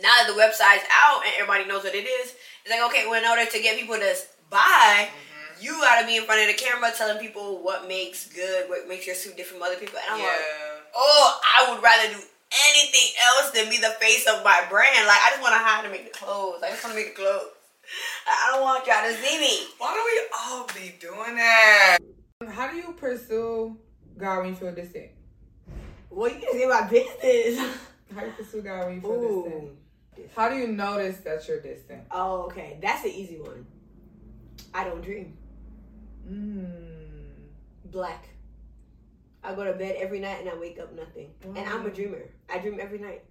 Speaker 2: Now that the website's out and everybody knows what it is, it's like, okay, well, in order to get people to buy,
Speaker 1: Mm-hmm.
Speaker 2: you gotta be in front of the camera telling people what makes good, what makes your suit different from other people. And I'm like, oh, I would rather do anything else than be the face of my brand. Like, I just want to hide to make the clothes. I just want to make the clothes. I don't want y'all to see me.
Speaker 1: Why do we all be doing that? How do you pursue God when you feel distant?
Speaker 2: Well, you can see my business.
Speaker 1: How do you pursue God when you feel
Speaker 2: Ooh.
Speaker 1: distant? How do you notice that you're distant?
Speaker 2: Oh, okay. That's an easy one. I don't dream.
Speaker 1: Mm.
Speaker 2: Black. I go to bed every night and I wake up nothing. And I'm a dreamer. I dream every night.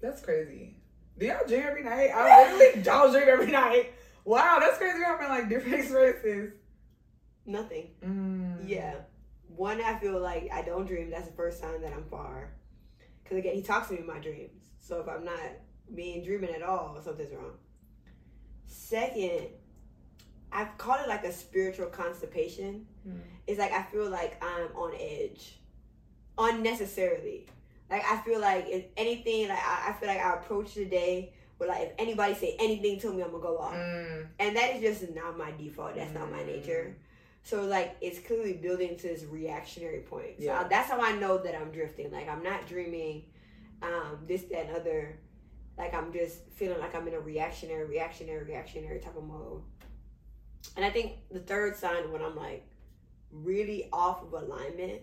Speaker 1: That's crazy. Do y'all dream every night? I literally don't dream every night. Wow, that's crazy. We're having like different experiences.
Speaker 2: Nothing.
Speaker 1: Mm.
Speaker 2: Yeah. One, I feel like I don't dream. That's the first sign that I'm far. Because again, he talks to me in my dreams. So if I'm not being dreaming at all, something's wrong. Second, I've called it like a spiritual constipation.
Speaker 1: Mm.
Speaker 2: It's like I feel like I'm on edge, unnecessarily. Like I feel like if anything, like I, I feel like I approach the day where like if anybody say anything to me, I'm gonna go off,
Speaker 1: Mm.
Speaker 2: and that is just not my default. That's not my nature. So like it's clearly building to this reactionary point. So
Speaker 1: Yeah.
Speaker 2: that's how I know that I'm drifting. Like I'm not dreaming, um, this that and other. Like I'm just feeling like I'm in a reactionary, reactionary, reactionary type of mode. And I think the third sign when I'm like really off of alignment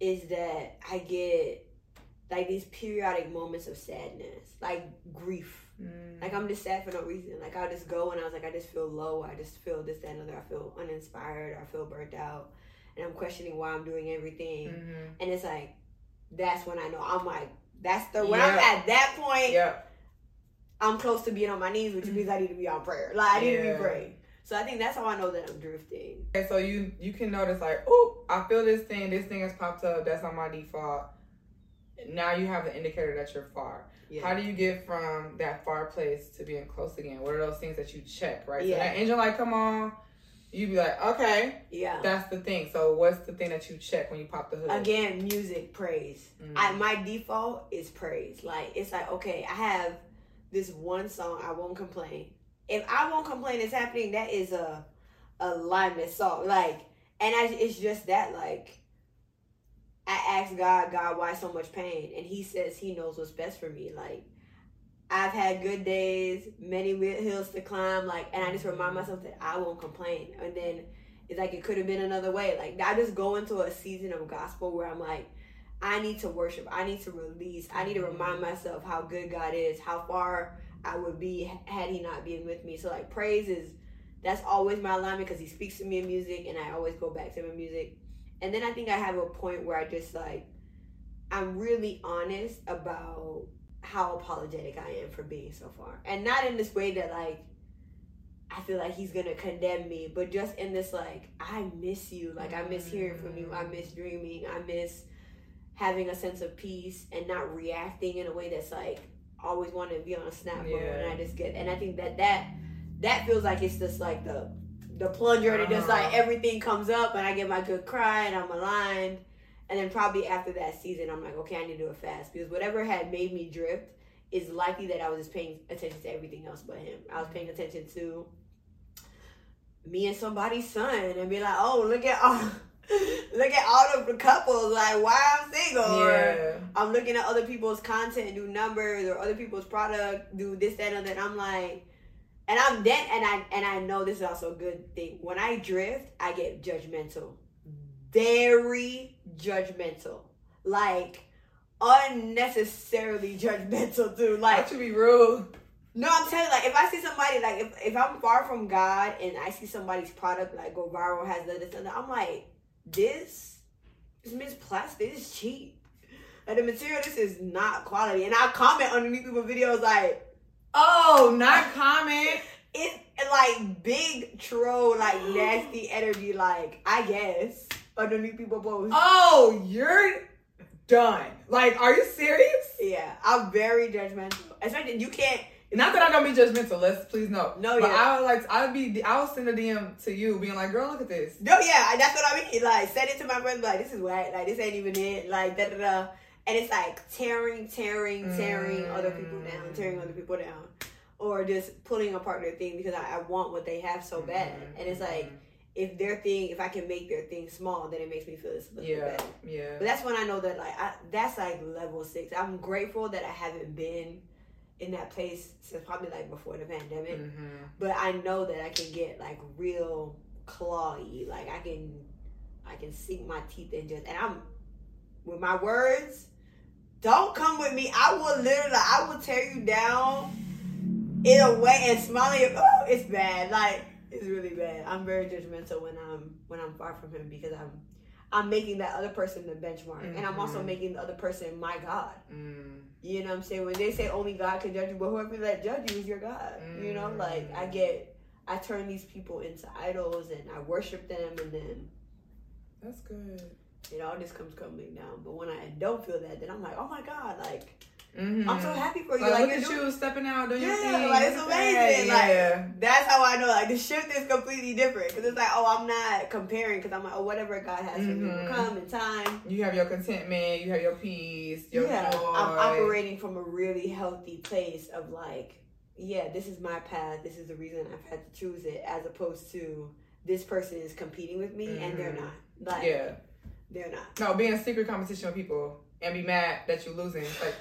Speaker 2: is that I get like these periodic moments of sadness, like grief.
Speaker 1: Mm.
Speaker 2: Like I'm just sad for no reason. Like I'll just go and I was like, I just feel low. I just feel this, that, and other. I feel uninspired. I feel burnt out. And I'm questioning why I'm doing everything.
Speaker 1: Mhm.
Speaker 2: And it's like, that's when I know I'm like, that's the when I'm at that point,
Speaker 1: Yeah.
Speaker 2: I'm close to being on my knees, which means I need to be on prayer. Like I need to be praying. So I think that's how I know that I'm drifting.
Speaker 1: And so you you can notice like, oh, I feel this thing. This thing has popped up. That's on my default. Now you have the indicator that you're far.
Speaker 2: Yeah.
Speaker 1: How do you get from that far place to being close again? What are those things that you check, right?
Speaker 2: Yeah.
Speaker 1: So that angel light come on, You'd be like, okay,
Speaker 2: yeah.
Speaker 1: that's the thing. So what's the thing that you check when you pop the hood?
Speaker 2: Again, music, praise.
Speaker 1: Mm.
Speaker 2: I my default is praise. Like it's like okay, I have this one song. I won't complain. If I won't complain, it's happening. That is a a alignment song. Like, and I, it's just that like. I asked God, God, why so much pain? And He says He knows what's best for me. Like, I've had good days, many hills to climb. Like, and I just remind mm-hmm. myself that I won't complain. And then it's like it could have been another way. Like, I just go into a season of gospel where I'm like, I need to worship. I need to release. I need to mm-hmm. remind myself how good God is, how far I would be had He not been with me. So like praise is that's always my alignment because He speaks to me in music, and I always go back to Him in music. And then I think I have a point where I just like I'm really honest about how apologetic I am for being so far, and not in this way that like I feel like He's gonna condemn me, but just in this like I miss you, like I miss hearing from you, I mm. miss dreaming, I miss having a sense of peace and not reacting in a way that's like always want to be on a snap
Speaker 1: Yeah.
Speaker 2: and I just get and I think that that that feels like it's just like the the plunger and it just like
Speaker 1: Uh-huh.
Speaker 2: everything comes up and I get my good cry and I'm aligned and then probably after that season I'm like okay I need to do a fast because whatever had made me drift is likely that I was just paying attention to everything else but him I was paying attention to me and somebody's son and be like oh look at all look at all of the couples like why I'm single
Speaker 1: yeah.
Speaker 2: I'm looking at other people's content, do numbers or other people's product, do this, that, and that. I'm like, and I'm then, and I and I know this is also a good thing. When I drift, I get judgmental, very judgmental, like unnecessarily judgmental too. Like
Speaker 1: should be rude.
Speaker 2: no, I'm telling you, like if I see somebody like if, if I'm far from God and I see somebody's product like go viral has this and that, I'm like, this is misplastic, this is cheap. Like the material, this is not quality. And I comment underneath people's videos like
Speaker 1: Oh, not comment.
Speaker 2: it's like big troll, like nasty energy, like I guess underneath people posts.
Speaker 1: Oh, you're done. Like, are you serious?
Speaker 2: Yeah, I'm very judgmental. Especially you can't.
Speaker 1: Not that I don't be judgmental. Let's please no.
Speaker 2: No,
Speaker 1: but
Speaker 2: yeah.
Speaker 1: I would like I would be I will send a DM to you, being like, "Girl, look at this."
Speaker 2: No, yeah, that's what I mean. Like, send it to my friends. Like, this is whack. Like, this ain't even it. Like, da da da. And it's like tearing, tearing, tearing
Speaker 1: Mm.
Speaker 2: other people down, tearing other people down, or just pulling apart their thing because I, I want what they have so bad.
Speaker 1: Mhm,
Speaker 2: And it's like
Speaker 1: mhm.
Speaker 2: if their thing, if I can make their thing small, then it makes me feel little
Speaker 1: yeah,
Speaker 2: better.
Speaker 1: yeah,
Speaker 2: But that's when I know that like I, that's like level six. I'm grateful that I haven't been in that place since probably like before the pandemic.
Speaker 1: Mhm.
Speaker 2: But I know that I can get like real clawy. Like I can I can sink my teeth in just and I'm with my words. Don't come with me. I will literally I will tear you down in a way and smiling. Oh, it's bad. Like it's really bad. I'm very judgmental when I'm when I'm far from him because I'm I'm making that other person the benchmark, and I'm also
Speaker 1: Mhm.
Speaker 2: making the other person my God.
Speaker 1: Mm.
Speaker 2: You know what I'm saying? When they say only God can judge you, but whoever that judge you is your God. You know,
Speaker 1: Mm.
Speaker 2: like I get, I turn these people into idols and I worship them, and then
Speaker 1: That's good.
Speaker 2: It all just comes crumbling down. But when I don't feel that, then I'm like, oh my God, like
Speaker 1: Mm-hmm.
Speaker 2: I'm so happy for you.
Speaker 1: Like,
Speaker 2: Like,
Speaker 1: look at
Speaker 2: doing-
Speaker 1: you stepping out, doing your
Speaker 2: Yeah,
Speaker 1: thing.
Speaker 2: like, it's
Speaker 1: Look at that.
Speaker 2: amazing, like-
Speaker 1: yeah.
Speaker 2: That's how I know. Like the shift is completely different because it's like, oh, I'm not comparing because I'm like, oh, whatever God has for me will
Speaker 1: Mhm.
Speaker 2: come in time.
Speaker 1: you have your contentment, you have your peace, your
Speaker 2: yeah,
Speaker 1: joy.
Speaker 2: I'm operating from a really healthy place of like, yeah, this is my path. This is the reason I've had to choose it, as opposed to this person is competing with me and they're
Speaker 1: Mhm.
Speaker 2: not. Like,
Speaker 1: Yeah.
Speaker 2: They're not.
Speaker 1: No, be in secret competition with people and be mad that you're losing. Like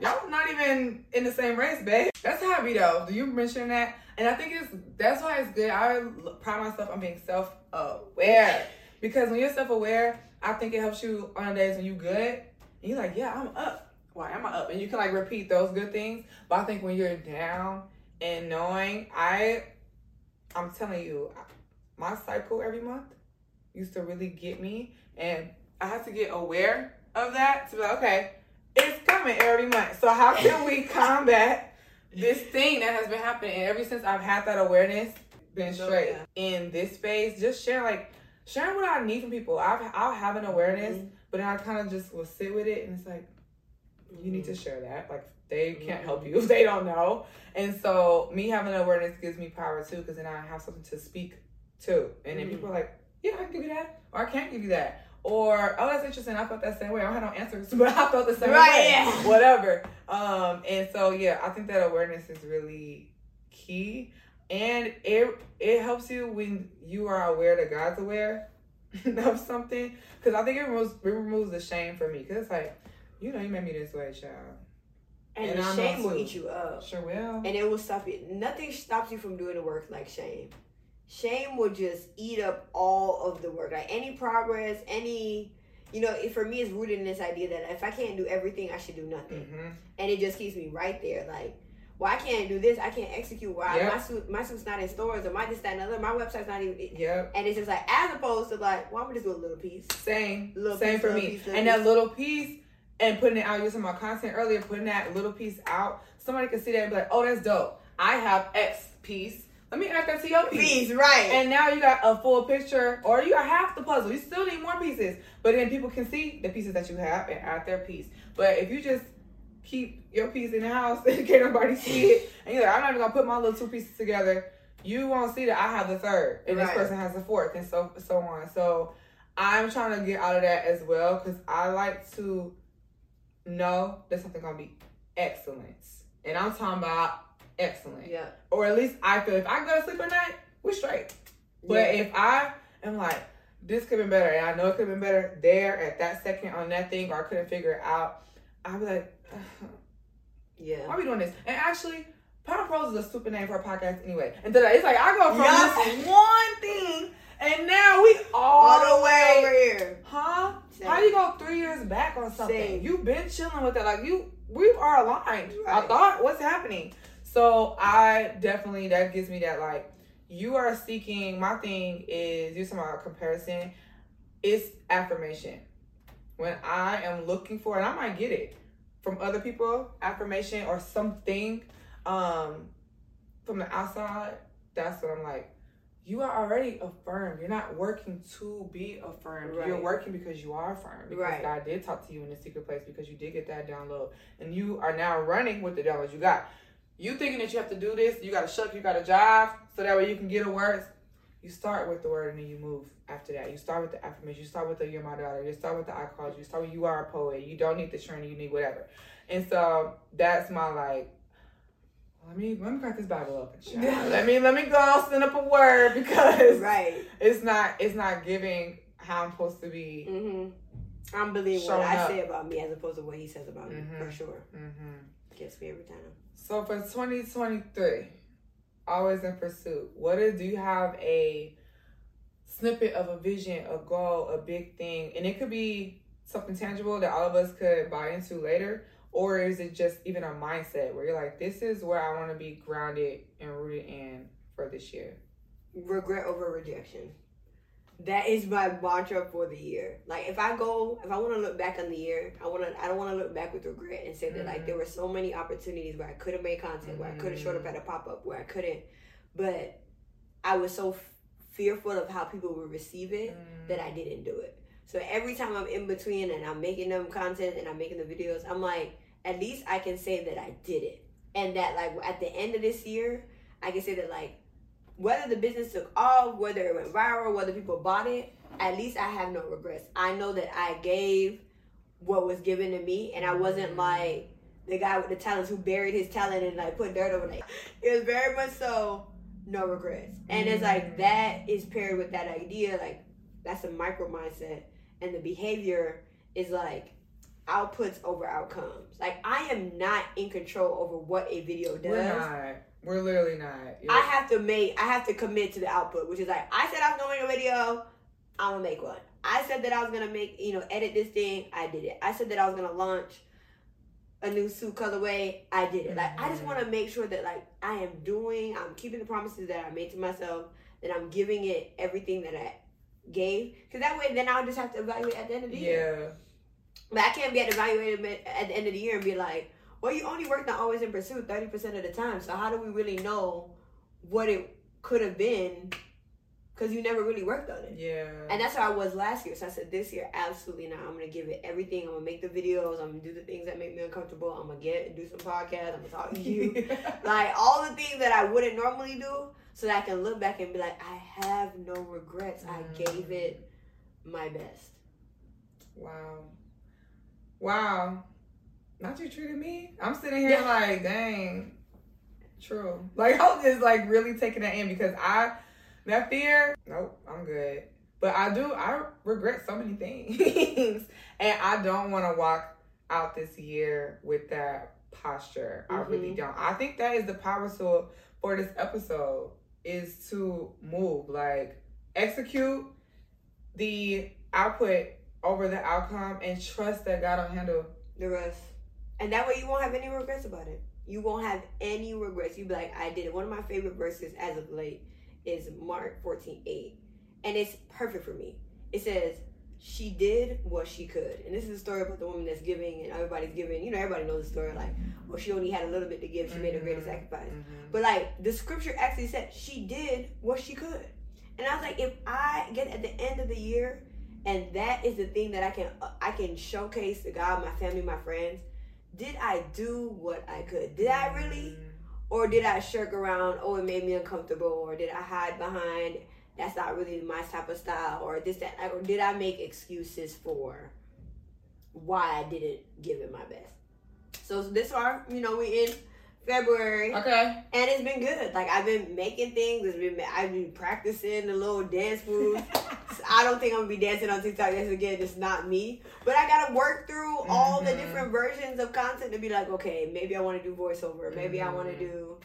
Speaker 1: y'all not even in the same race, babe. That's how I be though. Do you mention that? And I think it's that's why it's good. I pride myself on being self aware because when you're self aware, I think it helps you on the days when you good and you're like, yeah, I'm up. Why am I up? And you can like repeat those good things. But I think when you're down and knowing, I, I'm telling you, my cycle every month used to really get me, and I have to get aware of that to be like, okay, it's coming every month. So how can we combat this thing that has been happening? And ever since I've had that awareness, been straight
Speaker 2: yeah.
Speaker 1: in this space, just share like sharing what I need from people. I've I'll have an awareness,
Speaker 2: Mhm.
Speaker 1: but then I kind of just will sit with it, and it's like you need to
Speaker 2: Mm-hmm.
Speaker 1: share that. Like they can't help you if they don't know. And so me having awareness gives me power too, because then I have something to speak to. And then
Speaker 2: Mhm.
Speaker 1: people are like, yeah, I can give you that, or I can't give you that. Or oh, that's interesting. I felt that same way. I don't have no answers, but I felt the same
Speaker 2: Right,
Speaker 1: way.
Speaker 2: yeah.
Speaker 1: Whatever. Um, and so yeah, I think that awareness is really key, and it it helps you when you are aware that God's aware of something. Because I think it removes it removes the shame for me. Because it's like, you know, you made me this way, child.
Speaker 2: And,
Speaker 1: And
Speaker 2: the shame will eat you up.
Speaker 1: Sure will.
Speaker 2: and it will stop you. Nothing stops you from doing the work like shame. Shame will just eat up all of the work. Like any progress, any, you know, it, for me, it's rooted in this idea that if I can't do everything, I should do nothing.
Speaker 1: hmm
Speaker 2: And it just keeps me right there. Like, well, I can't do this. I can't execute. Why
Speaker 1: Yep.
Speaker 2: my suit, my suit's not in stores, or my this, that, and other. My website's not even.
Speaker 1: Yep.
Speaker 2: And it's just like, as opposed to like, well, I'm gonna just do a little piece.
Speaker 1: Same.
Speaker 2: Little
Speaker 1: Same
Speaker 2: piece,
Speaker 1: for me.
Speaker 2: piece,
Speaker 1: and that little piece and putting it out, using my content earlier, putting that little piece out, somebody can see that and be like, oh, that's dope. I have X piece. Let me add that to your piece.
Speaker 2: Piece, right?
Speaker 1: And now you got a full picture, or you got half the puzzle. You still need more pieces, but then people can see the pieces that you have and add their piece. But if you just keep your piece in the house and can't nobody see it, and you're like, I'm not even gonna put my little two pieces together, you won't see that I have the third, and this person has the fourth, and so so on. So I'm trying to get out of that as well because I like to know that something gonna be excellence, and I'm talking about excellent
Speaker 2: yeah.
Speaker 1: or at least I feel if I go to sleep at night, we're straight. But
Speaker 2: Yeah.
Speaker 1: if I am like, this could have been better, and I know it could have been better there at that second on that thing, or I couldn't figure it out, I'd be like,
Speaker 2: Yeah.
Speaker 1: why are we doing this? And actually, Power Prose is a stupid name for a podcast anyway. And then it's like I go from this one thing, and now we all,
Speaker 2: All the way over here.
Speaker 1: Huh?
Speaker 2: Same.
Speaker 1: How you go three years back on something?
Speaker 2: Same.
Speaker 1: You've been chilling with it. Like you, we are aligned. I thought, what's happening? So I definitely that gives me that like you are seeking. My thing is you're talking about comparison. It's affirmation. When I am looking for, and I might get it from other people, affirmation or something um from the outside. That's what I'm like. you are already affirmed. You're not working to be affirmed. Right. You're working because you are affirmed. Because right. God did talk to you in the secret place because you did get that download. And you are now running with the downloads you got. You thinking that you have to do this, you gotta shuck, you gotta jive, so that way you can get a word. You start with the word and then you move after that. You start with the affirmation. You start with the you're my daughter. You start with the I called you. You start with you are a poet. You don't need the training, you need whatever. And so that's my like let me let me crack this Bible open. let me let me go send up a word because
Speaker 2: right.
Speaker 1: It's not it's not giving how I'm supposed to be.
Speaker 2: Mm-hmm. I'm believing what I say about me as opposed to what he says about mm-hmm. me for sure.
Speaker 1: Mm-hmm.
Speaker 2: Gets me every time.
Speaker 1: So for 2023, always in pursuit. What is, do you have a snippet of a vision, a goal, a big thing, and it could be something tangible that all of us could buy into later, or is it just even a mindset where you're like, this is where I want to be grounded and rooted in for this year?
Speaker 2: Regret over rejection. That is my mantra for the year. Like if I go, if I want to look back on the year, I want to. I don't want to look back with regret and say that mm-hmm. like there were so many opportunities where I could have made content, mm-hmm. where I could have showed up at a pop up, where I couldn't, but I was so f- fearful of how people would receive it mm-hmm. that I didn't do it. So every time I'm in between and I'm making them content and I'm making the videos, I'm like, at least I can say that I did it. And that like at the end of this year, I can say that like whether the business took off, whether it went viral, whether people bought it, at least I have no regrets. I know that I gave what was given to me and I wasn't like the guy with the talents who buried his talent and like put dirt over it. It was very much so no regrets. And it's like that is paired with that idea, like that's a micro mindset and the behavior is like outputs over outcomes. Like I am not in control over what a video does.
Speaker 1: We're literally not.
Speaker 2: You're I have to make. I have to commit to the output, which is like I said I was gonna make a video. I'm gonna make one. I said that I was gonna make, you know, edit this thing. I did it. I said that I was gonna launch a new suit colorway. I did it. Like mm-hmm. I just want to mm-hmm. make sure that like I am doing. I'm keeping the promises that I made to myself. That I'm giving it everything that I gave. Because that way, then I'll just have to evaluate at the end of the year.
Speaker 1: yeah.
Speaker 2: year. But I can't be at evaluated at the end of the year and be like, well, you only worked on always in pursuit 30% of the time. So how do we really know what it could have been? Because you never really worked on it.
Speaker 1: Yeah.
Speaker 2: And that's how I was last year. So I said, this year, absolutely not. I'm going to give it everything. I'm going to make the videos. I'm going to do the things that make me uncomfortable. I'm going to get do some podcasts. I'm going to talk to you. like all the things that I wouldn't normally do so that I can look back and be like, I have no regrets. Mm. I gave it my best.
Speaker 1: Wow. Wow. Not you treated me. I'm sitting here yeah. like, dang. True. Like I was just like really taking that in because I that fear, nope, I'm good. But I do I regret so many things. and I don't want to walk out this year with that posture. Mm-hmm. I really mm-hmm. don't. I think that is the power tool for this episode is to move, like execute the output over the outcome and trust that God will handle
Speaker 2: the rest. And that way you won't have any regrets about it. You won't have any regrets. You'll be like, I did it. One of my favorite verses as of late is Mark 14 8. And it's perfect for me. It says, She did what she could. And this is a story about the woman that's giving and everybody's giving. You know, everybody knows the story. Like, well, she only had a little bit to give. She made a greater mm-hmm. sacrifice. Mm-hmm. But like, the scripture actually said, She did what she could. And I was like, if I get at the end of the year and that is the thing that I can I can showcase to God, my family, my friends. Did I do what I could? Did I really? Or did I shirk around? Oh, it made me uncomfortable. Or did I hide behind? That's not really my type of style. Or this that. Or did I make excuses for why I didn't give it my best? So this far, you know, we in February.
Speaker 1: Okay.
Speaker 2: And it's been good. Like I've been making things. It's been I've been practicing the little dance moves. I don't think I'm gonna be dancing on TikTok. That's again, it's not me. But I gotta work through mm-hmm. all the mm-hmm. different versions of content to be like, okay, maybe I want to do voiceover. Maybe mm-hmm. I want to do.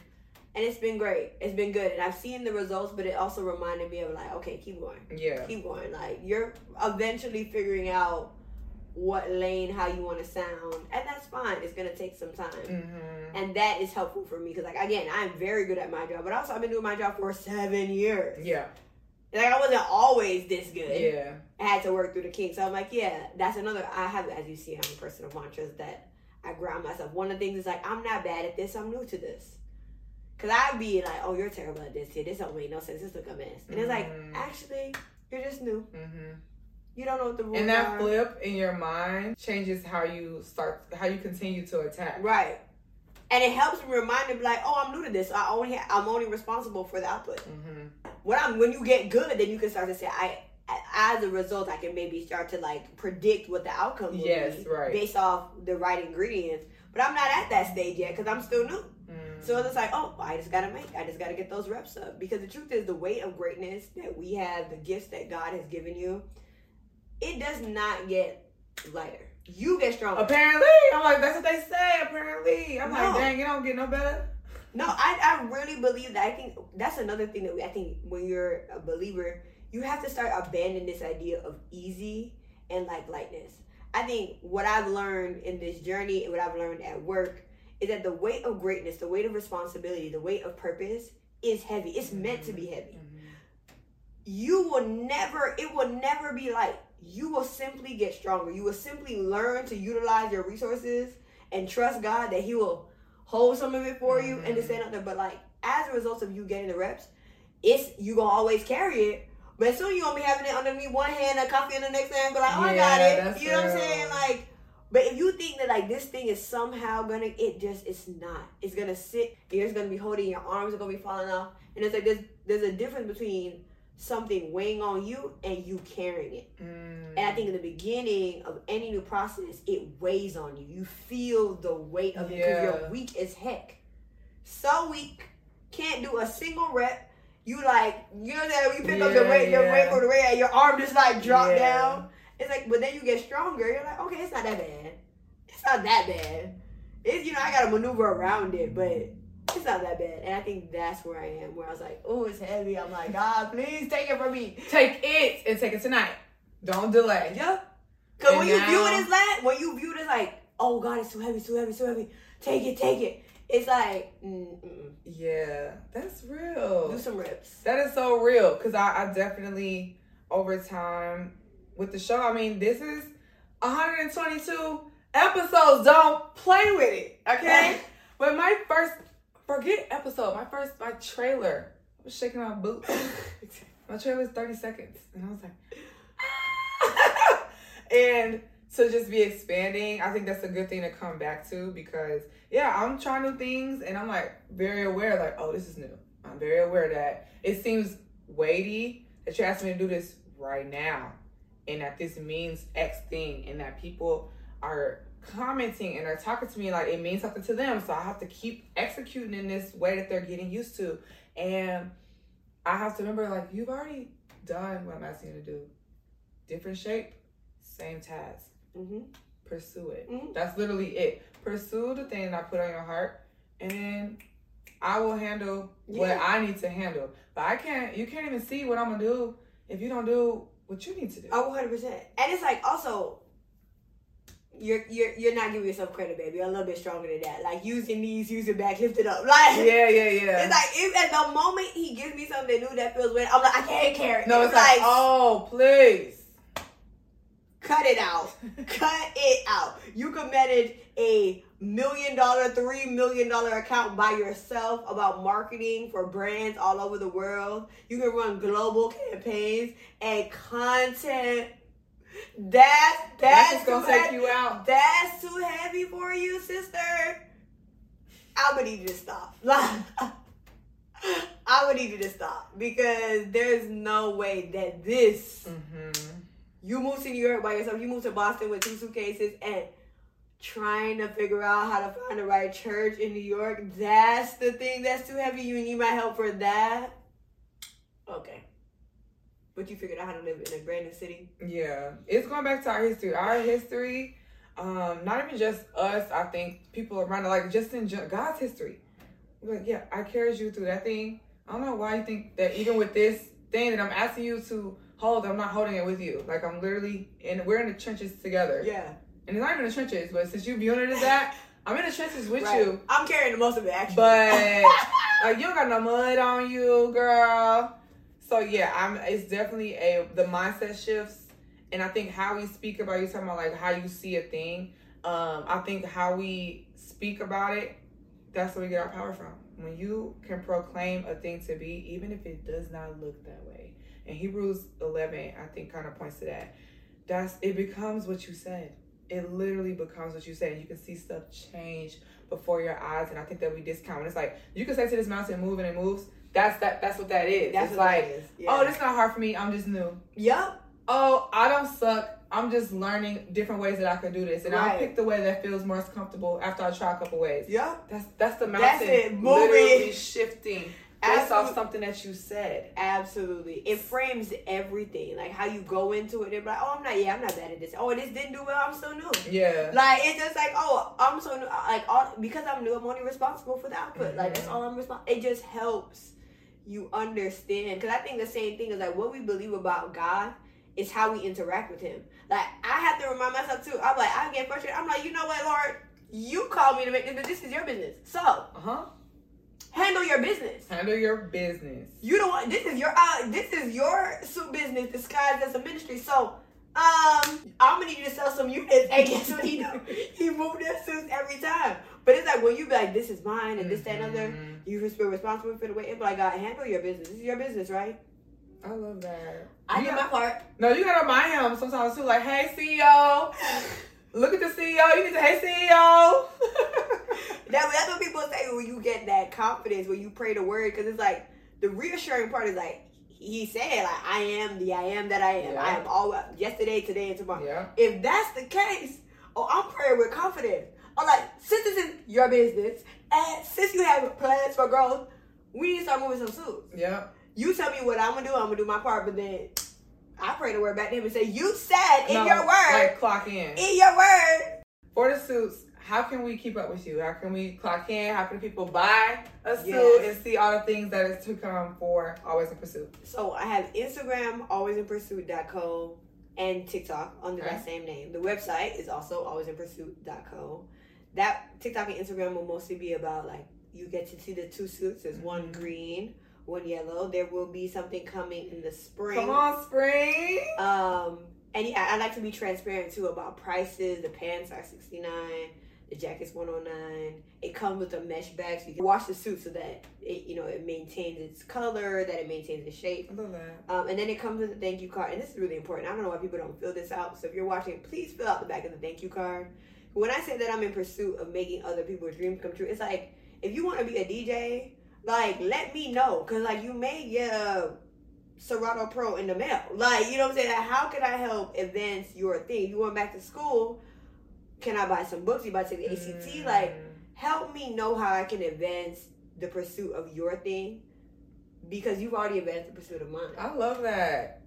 Speaker 2: And it's been great. It's been good, and I've seen the results. But it also reminded me of like, okay, keep going.
Speaker 1: Yeah.
Speaker 2: Keep going. Like you're eventually figuring out what lane how you want to sound and that's fine it's gonna take some time
Speaker 1: mm-hmm.
Speaker 2: and that is helpful for me because like again i'm very good at my job but also i've been doing my job for seven years
Speaker 1: yeah
Speaker 2: like i wasn't always this good
Speaker 1: yeah
Speaker 2: i had to work through the kinks so i'm like yeah that's another i have as you see i'm a person of mantras that i ground myself one of the things is like i'm not bad at this i'm new to this Cause I'd be like, oh, you're terrible at this here. This don't make no sense. This look a mess. And it's like,
Speaker 1: Mhm.
Speaker 2: actually, you're just new.
Speaker 1: Mm-hmm.
Speaker 2: You don't know what the rules
Speaker 1: And that
Speaker 2: are.
Speaker 1: flip in your mind changes how you start, how you continue to attack.
Speaker 2: Right. And it helps me remind them like, oh, I'm new to this. So I only I'm only responsible for the output.
Speaker 1: Mm-hmm.
Speaker 2: When I'm when you get good, then you can start to say, I as a result, I can maybe start to like predict what the outcome will
Speaker 1: Yes,
Speaker 2: be
Speaker 1: right.
Speaker 2: based off the right ingredients. But I'm not at that stage yet because I'm still new.
Speaker 1: Mm.
Speaker 2: So it's like, oh, I just gotta make, I just gotta get those reps up. Because the truth is, the weight of greatness that we have, the gifts that God has given you, it does not get lighter. You get stronger.
Speaker 1: Apparently, I'm like, that's what they say. Apparently, I'm like, dang, it don't get no better.
Speaker 2: No, I, I really believe that. I think that's another thing that we, I think when you're a believer, you have to start abandoning this idea of easy and like lightness. I think what I've learned in this journey and what I've learned at work is that the weight of greatness, the weight of responsibility, the weight of purpose is heavy. It's meant to be mm-hmm. heavy. Mm-hmm. You will never, it will never be light. You will simply get stronger. You will simply learn to utilize your resources and trust God that He will hold some of it for you and to
Speaker 1: Mhm.
Speaker 2: stand up there. But like as a result of you getting the reps, it's you gonna always carry it. But soon you gonna be having it underneath one hand, a coffee in the next hand, but like, oh, I got it. You know what I'm saying? Like, but if you think that like this thing is somehow gonna, it just it's not. It's gonna sit. You're just gonna be holding your arms are gonna be falling off, and it's like there's there's a difference between something weighing on you and you carrying it.
Speaker 1: Mm.
Speaker 2: And I think in the beginning of any new process, it weighs on you. You feel the weight of it because
Speaker 1: Yeah.
Speaker 2: you're weak as heck. So weak, can't do a single rep. You like, you know saying? You pick up the
Speaker 1: Yeah,
Speaker 2: weight, your
Speaker 1: yeah.
Speaker 2: weight for the weight, and your arm just like drop
Speaker 1: Yeah.
Speaker 2: down. It's like, but then you get stronger. You're like, okay, it's not that bad. It's not that bad. It's you know I gotta maneuver around it, but it's not that bad. And I think that's where I am. Where I was like, oh, it's heavy. I'm like, God, please take it from me.
Speaker 1: Take it and take it tonight. Don't delay.
Speaker 2: Yeah. Cause
Speaker 1: And
Speaker 2: when you view it as that, when you view it as like, oh God, it's too heavy, too heavy, too heavy. Take it, take it. It's like, mm, mm,
Speaker 1: Yeah, that's real.
Speaker 2: do some reps.
Speaker 1: That is so real because I, I definitely over time with the show. I mean, this is 122 episodes. Don't play with it, okay? but my first forget episode, my first my trailer. I was shaking my boots. my trailer was 30 seconds, and I was like, "Ah." and to just be expanding, I think that's a good thing to come back to because yeah, I'm trying new things and I'm like very aware, like, oh, this is new. I'm very aware that it seems weighty that you're asking me to do this right now and that this means X thing and that people are commenting and are talking to me like it means something to them. So I have to keep executing in this way that they're getting used to. And I have to remember like you've already done what I'm asking you to do. Different shape, same task.
Speaker 2: hmm
Speaker 1: Pursue it.
Speaker 2: Mhm.
Speaker 1: That's literally it. Pursue the thing that I put on your heart and then I will handle what I need to handle. But I can't you can't even see what I'm gonna do if you don't do what you need to do.
Speaker 2: Oh, 100 percent. And it's like also, you're you're you're not giving yourself credit, baby. You're a little bit stronger than that. Like using knees, using back, lift it up. Like
Speaker 1: Yeah, yeah, yeah.
Speaker 2: it's like if at the moment he gives me something new that feels weird, I'm like I can't carry. it.
Speaker 1: no, it's like, oh, please.
Speaker 2: cut it out. Cut it out. You can manage a million dollar, three million dollar account by yourself about marketing for brands all over the world. You can run global campaigns and content. That
Speaker 1: That's
Speaker 2: that's
Speaker 1: gonna
Speaker 2: too
Speaker 1: take
Speaker 2: heavy.
Speaker 1: you out.
Speaker 2: That's too heavy for you, sister. I would need you to stop. I would need you to stop because there's no way that this
Speaker 1: Mm-hmm.
Speaker 2: you moved to New York by yourself. You moved to Boston with two suitcases and trying to figure out how to find the right church in New York. That's the thing that's too heavy. You need my help for that. Okay. But you figured out how to live in a brand new city.
Speaker 1: Yeah, it's going back to our history. Our history, um, not even just us. I think people around, like just in God's history. Like, yeah, I carried you through that thing. I don't know why you think that even with this thing that I'm asking you to hold, I'm not holding it with you. Like I'm literally in. We're in the trenches together,
Speaker 2: Yeah.
Speaker 1: and it's not even the trenches. But since you viewing it as that, I'm in the trenches with
Speaker 2: Right.
Speaker 1: you.
Speaker 2: I'm carrying the most of it actually.
Speaker 1: But like you don't got no mud on you, girl. So yeah, I'm. It's definitely a the mindset shifts, and I think how we speak about you talking about like how you see a thing. Um, I think how we speak about it, that's where we get our power from. when you can proclaim a thing to be, even if it does not look that way. And Hebrews 11, I think, kind of points to that. That's it becomes what you said. It literally becomes what you said. You can see stuff change before your eyes, and I think that we discount. It's like you can say to this mountain, move, and it moves. That's that. That's what that is. That's it's like, yeah. oh, this not hard for me. I'm just new.
Speaker 2: Yep.
Speaker 1: Oh, I don't suck. I'm just learning different ways that I can do this, and right. I'll pick the way that feels most comfortable after I try a couple ways.
Speaker 2: Yep.
Speaker 1: that's that's the mountain that's it. Moving. literally shifting based off something that you said.
Speaker 2: Absolutely, it frames everything, like how you go into it. They're like, "Oh, I'm not. Yeah, I'm not bad at this. Oh, this didn't do well. I'm so new.
Speaker 1: Yeah,
Speaker 2: like it's just like, oh, I'm so new. Like all because I'm new, I'm only responsible for the output. Mm-hmm. Like that's all I'm responsible. It just helps you understand because I think the same thing is like what we believe about God is how we interact with him. Like I have to remind myself too. I'm like I get frustrated. I'm like, you know what, Lord, you called me to make this, but this is your business. So, uh huh. Handle your business.
Speaker 1: Handle your business.
Speaker 2: You don't want this is your uh this is your suit business disguised as a ministry. So um, I'm gonna need you to sell some units. And guess what he do? he moved their suits every time. But it's like when you be like, this is mine and this, that, and other, mm-hmm. You just feel responsible for the way. It's like, God, handle your business. This is your business, right?
Speaker 1: I love that.
Speaker 2: I you do my part.
Speaker 1: No, you gotta remind him sometimes too, like, hey CEO, look at the CEO. You need to, hey CEO.
Speaker 2: that, that's what people say when you get that confidence when you pray the word, because it's like the reassuring part is like he said, like, I am the I am that I am. Yeah. I am all yesterday, today, and tomorrow.
Speaker 1: Yeah.
Speaker 2: If that's the case, oh, I'm praying with confidence. I'm like, since this is your business, since you have plans for growth, we need to start moving some suits.
Speaker 1: Yeah.
Speaker 2: You tell me what I'm gonna do. I'm gonna do my part, but then I pray the word back to him and say, "You said in no, your word,
Speaker 1: like clock in
Speaker 2: in your word
Speaker 1: for the suits." How can we keep up with you? How can we clock in? How can people buy a suit yes. and see all the things that is to come for Always in Pursuit?
Speaker 2: So I have Instagram, alwaysinpursuit.co, and TikTok under okay. that same name. The website is also alwaysinpursuit.co. That TikTok and Instagram will mostly be about like you get to see the two suits. There's mm-hmm. one green one yellow. There will be something coming in the spring.
Speaker 1: Come on, spring.
Speaker 2: Um, and yeah, I like to be transparent too about prices. The pants are sixty nine. The jacket's one hundred nine. It comes with a mesh bag, so you can wash the suit so that it, you know, it maintains its color, that it maintains its shape.
Speaker 1: I love that.
Speaker 2: Um, and then it comes with a thank you card, and this is really important. I don't know why people don't fill this out. So if you're watching, please fill out the back of the thank you card. When I say that I'm in pursuit of making other people's dreams come true, it's like if you want to be a DJ like, let me know. Because, like, you may get a Serato Pro in the mail. Like, you know what I'm saying? Like, how can I help advance your thing? You went back to school. Can I buy some books? You about to take the ACT? Mm. Like, help me know how I can advance the pursuit of your thing. Because you've already advanced the pursuit of mine.
Speaker 1: I love that.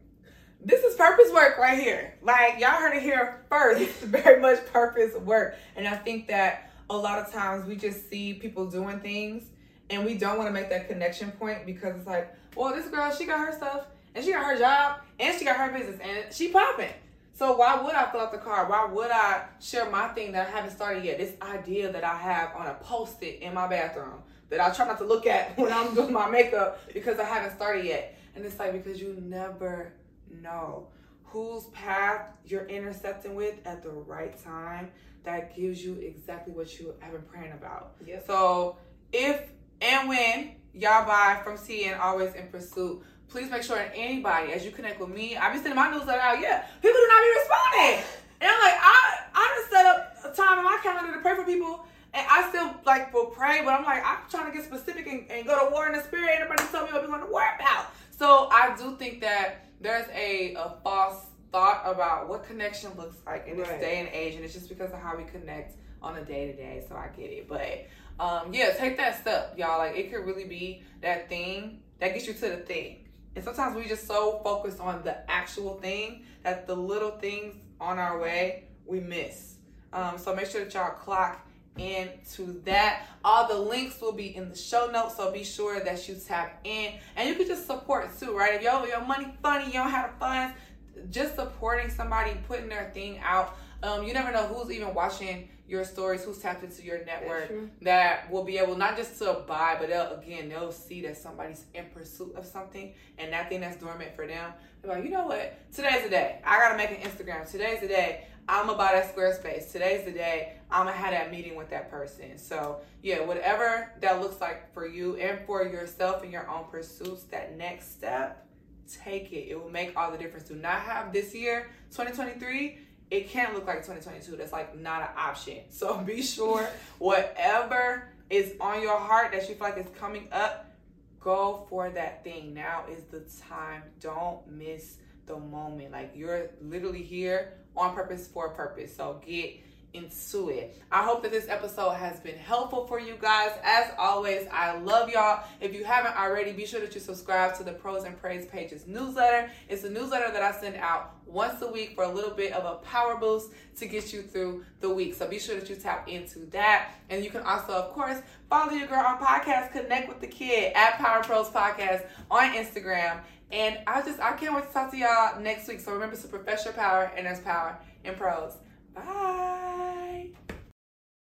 Speaker 1: This is purpose work right here. Like, y'all heard it here first. It's very much purpose work. And I think that a lot of times we just see people doing things and we don't want to make that connection point because it's like, well, this girl, she got her stuff and she got her job and she got her business and she popping. So why would I fill out the card? Why would I share my thing that I haven't started yet? This idea that I have on a post-it in my bathroom that I try not to look at when I'm doing my makeup because I haven't started yet. And it's like because you never know whose path you're intercepting with at the right time that gives you exactly what you have been praying about.
Speaker 2: Yep.
Speaker 1: So if and when y'all buy from CN Always in Pursuit, please make sure that anybody, as you connect with me, I be sending my newsletter out. Yeah, people do not be responding. And I'm like, I, I just set up a time in my calendar to pray for people. And I still like will pray, but I'm like, I'm trying to get specific and, and go to war in the spirit. Everybody tell me what we're going to war about. So I do think that there's a, a false thought about what connection looks like in this right. day and age, and it's just because of how we connect on a day to day. So I get it, but um, yeah, take that step, y'all. Like it could really be that thing that gets you to the thing. And sometimes we just so focused on the actual thing that the little things on our way we miss. Um, so make sure that y'all clock into that. All the links will be in the show notes, so be sure that you tap in. And you can just support too, right? If yo your money funny, you don't have funds, just supporting somebody putting their thing out Um, you never know who's even watching your stories, who's tapped into your network that will be able not just to buy, but they'll again they'll see that somebody's in pursuit of something and that thing that's dormant for them. They're like, you know what? Today's the day. I gotta make an Instagram. Today's the day. I'm buy that Squarespace. Today's the day. I'm gonna have that meeting with that person. So yeah, whatever that looks like for you and for yourself and your own pursuits, that next step, take it. It will make all the difference. Do not have this year, 2023 it can't look like 2022. That's like not an option. So be sure whatever is on your heart that you feel like is coming up, go for that thing. Now is the time. Don't miss the moment. Like you're literally here on purpose for a purpose. So get into it. I hope that this episode has been helpful for you guys. As always, I love y'all. If you haven't already, be sure that you subscribe to the Prose and Praise Pages newsletter. It's a newsletter that I send out once a week for a little bit of a power boost to get you through the week. So be sure that you tap into that. And you can also, of course, follow your girl on podcast, connect with the kid at Power Prose Podcast on Instagram. And I just I can't wait to talk to y'all next week. So remember to profess your power and there's Power in Prose. Bye.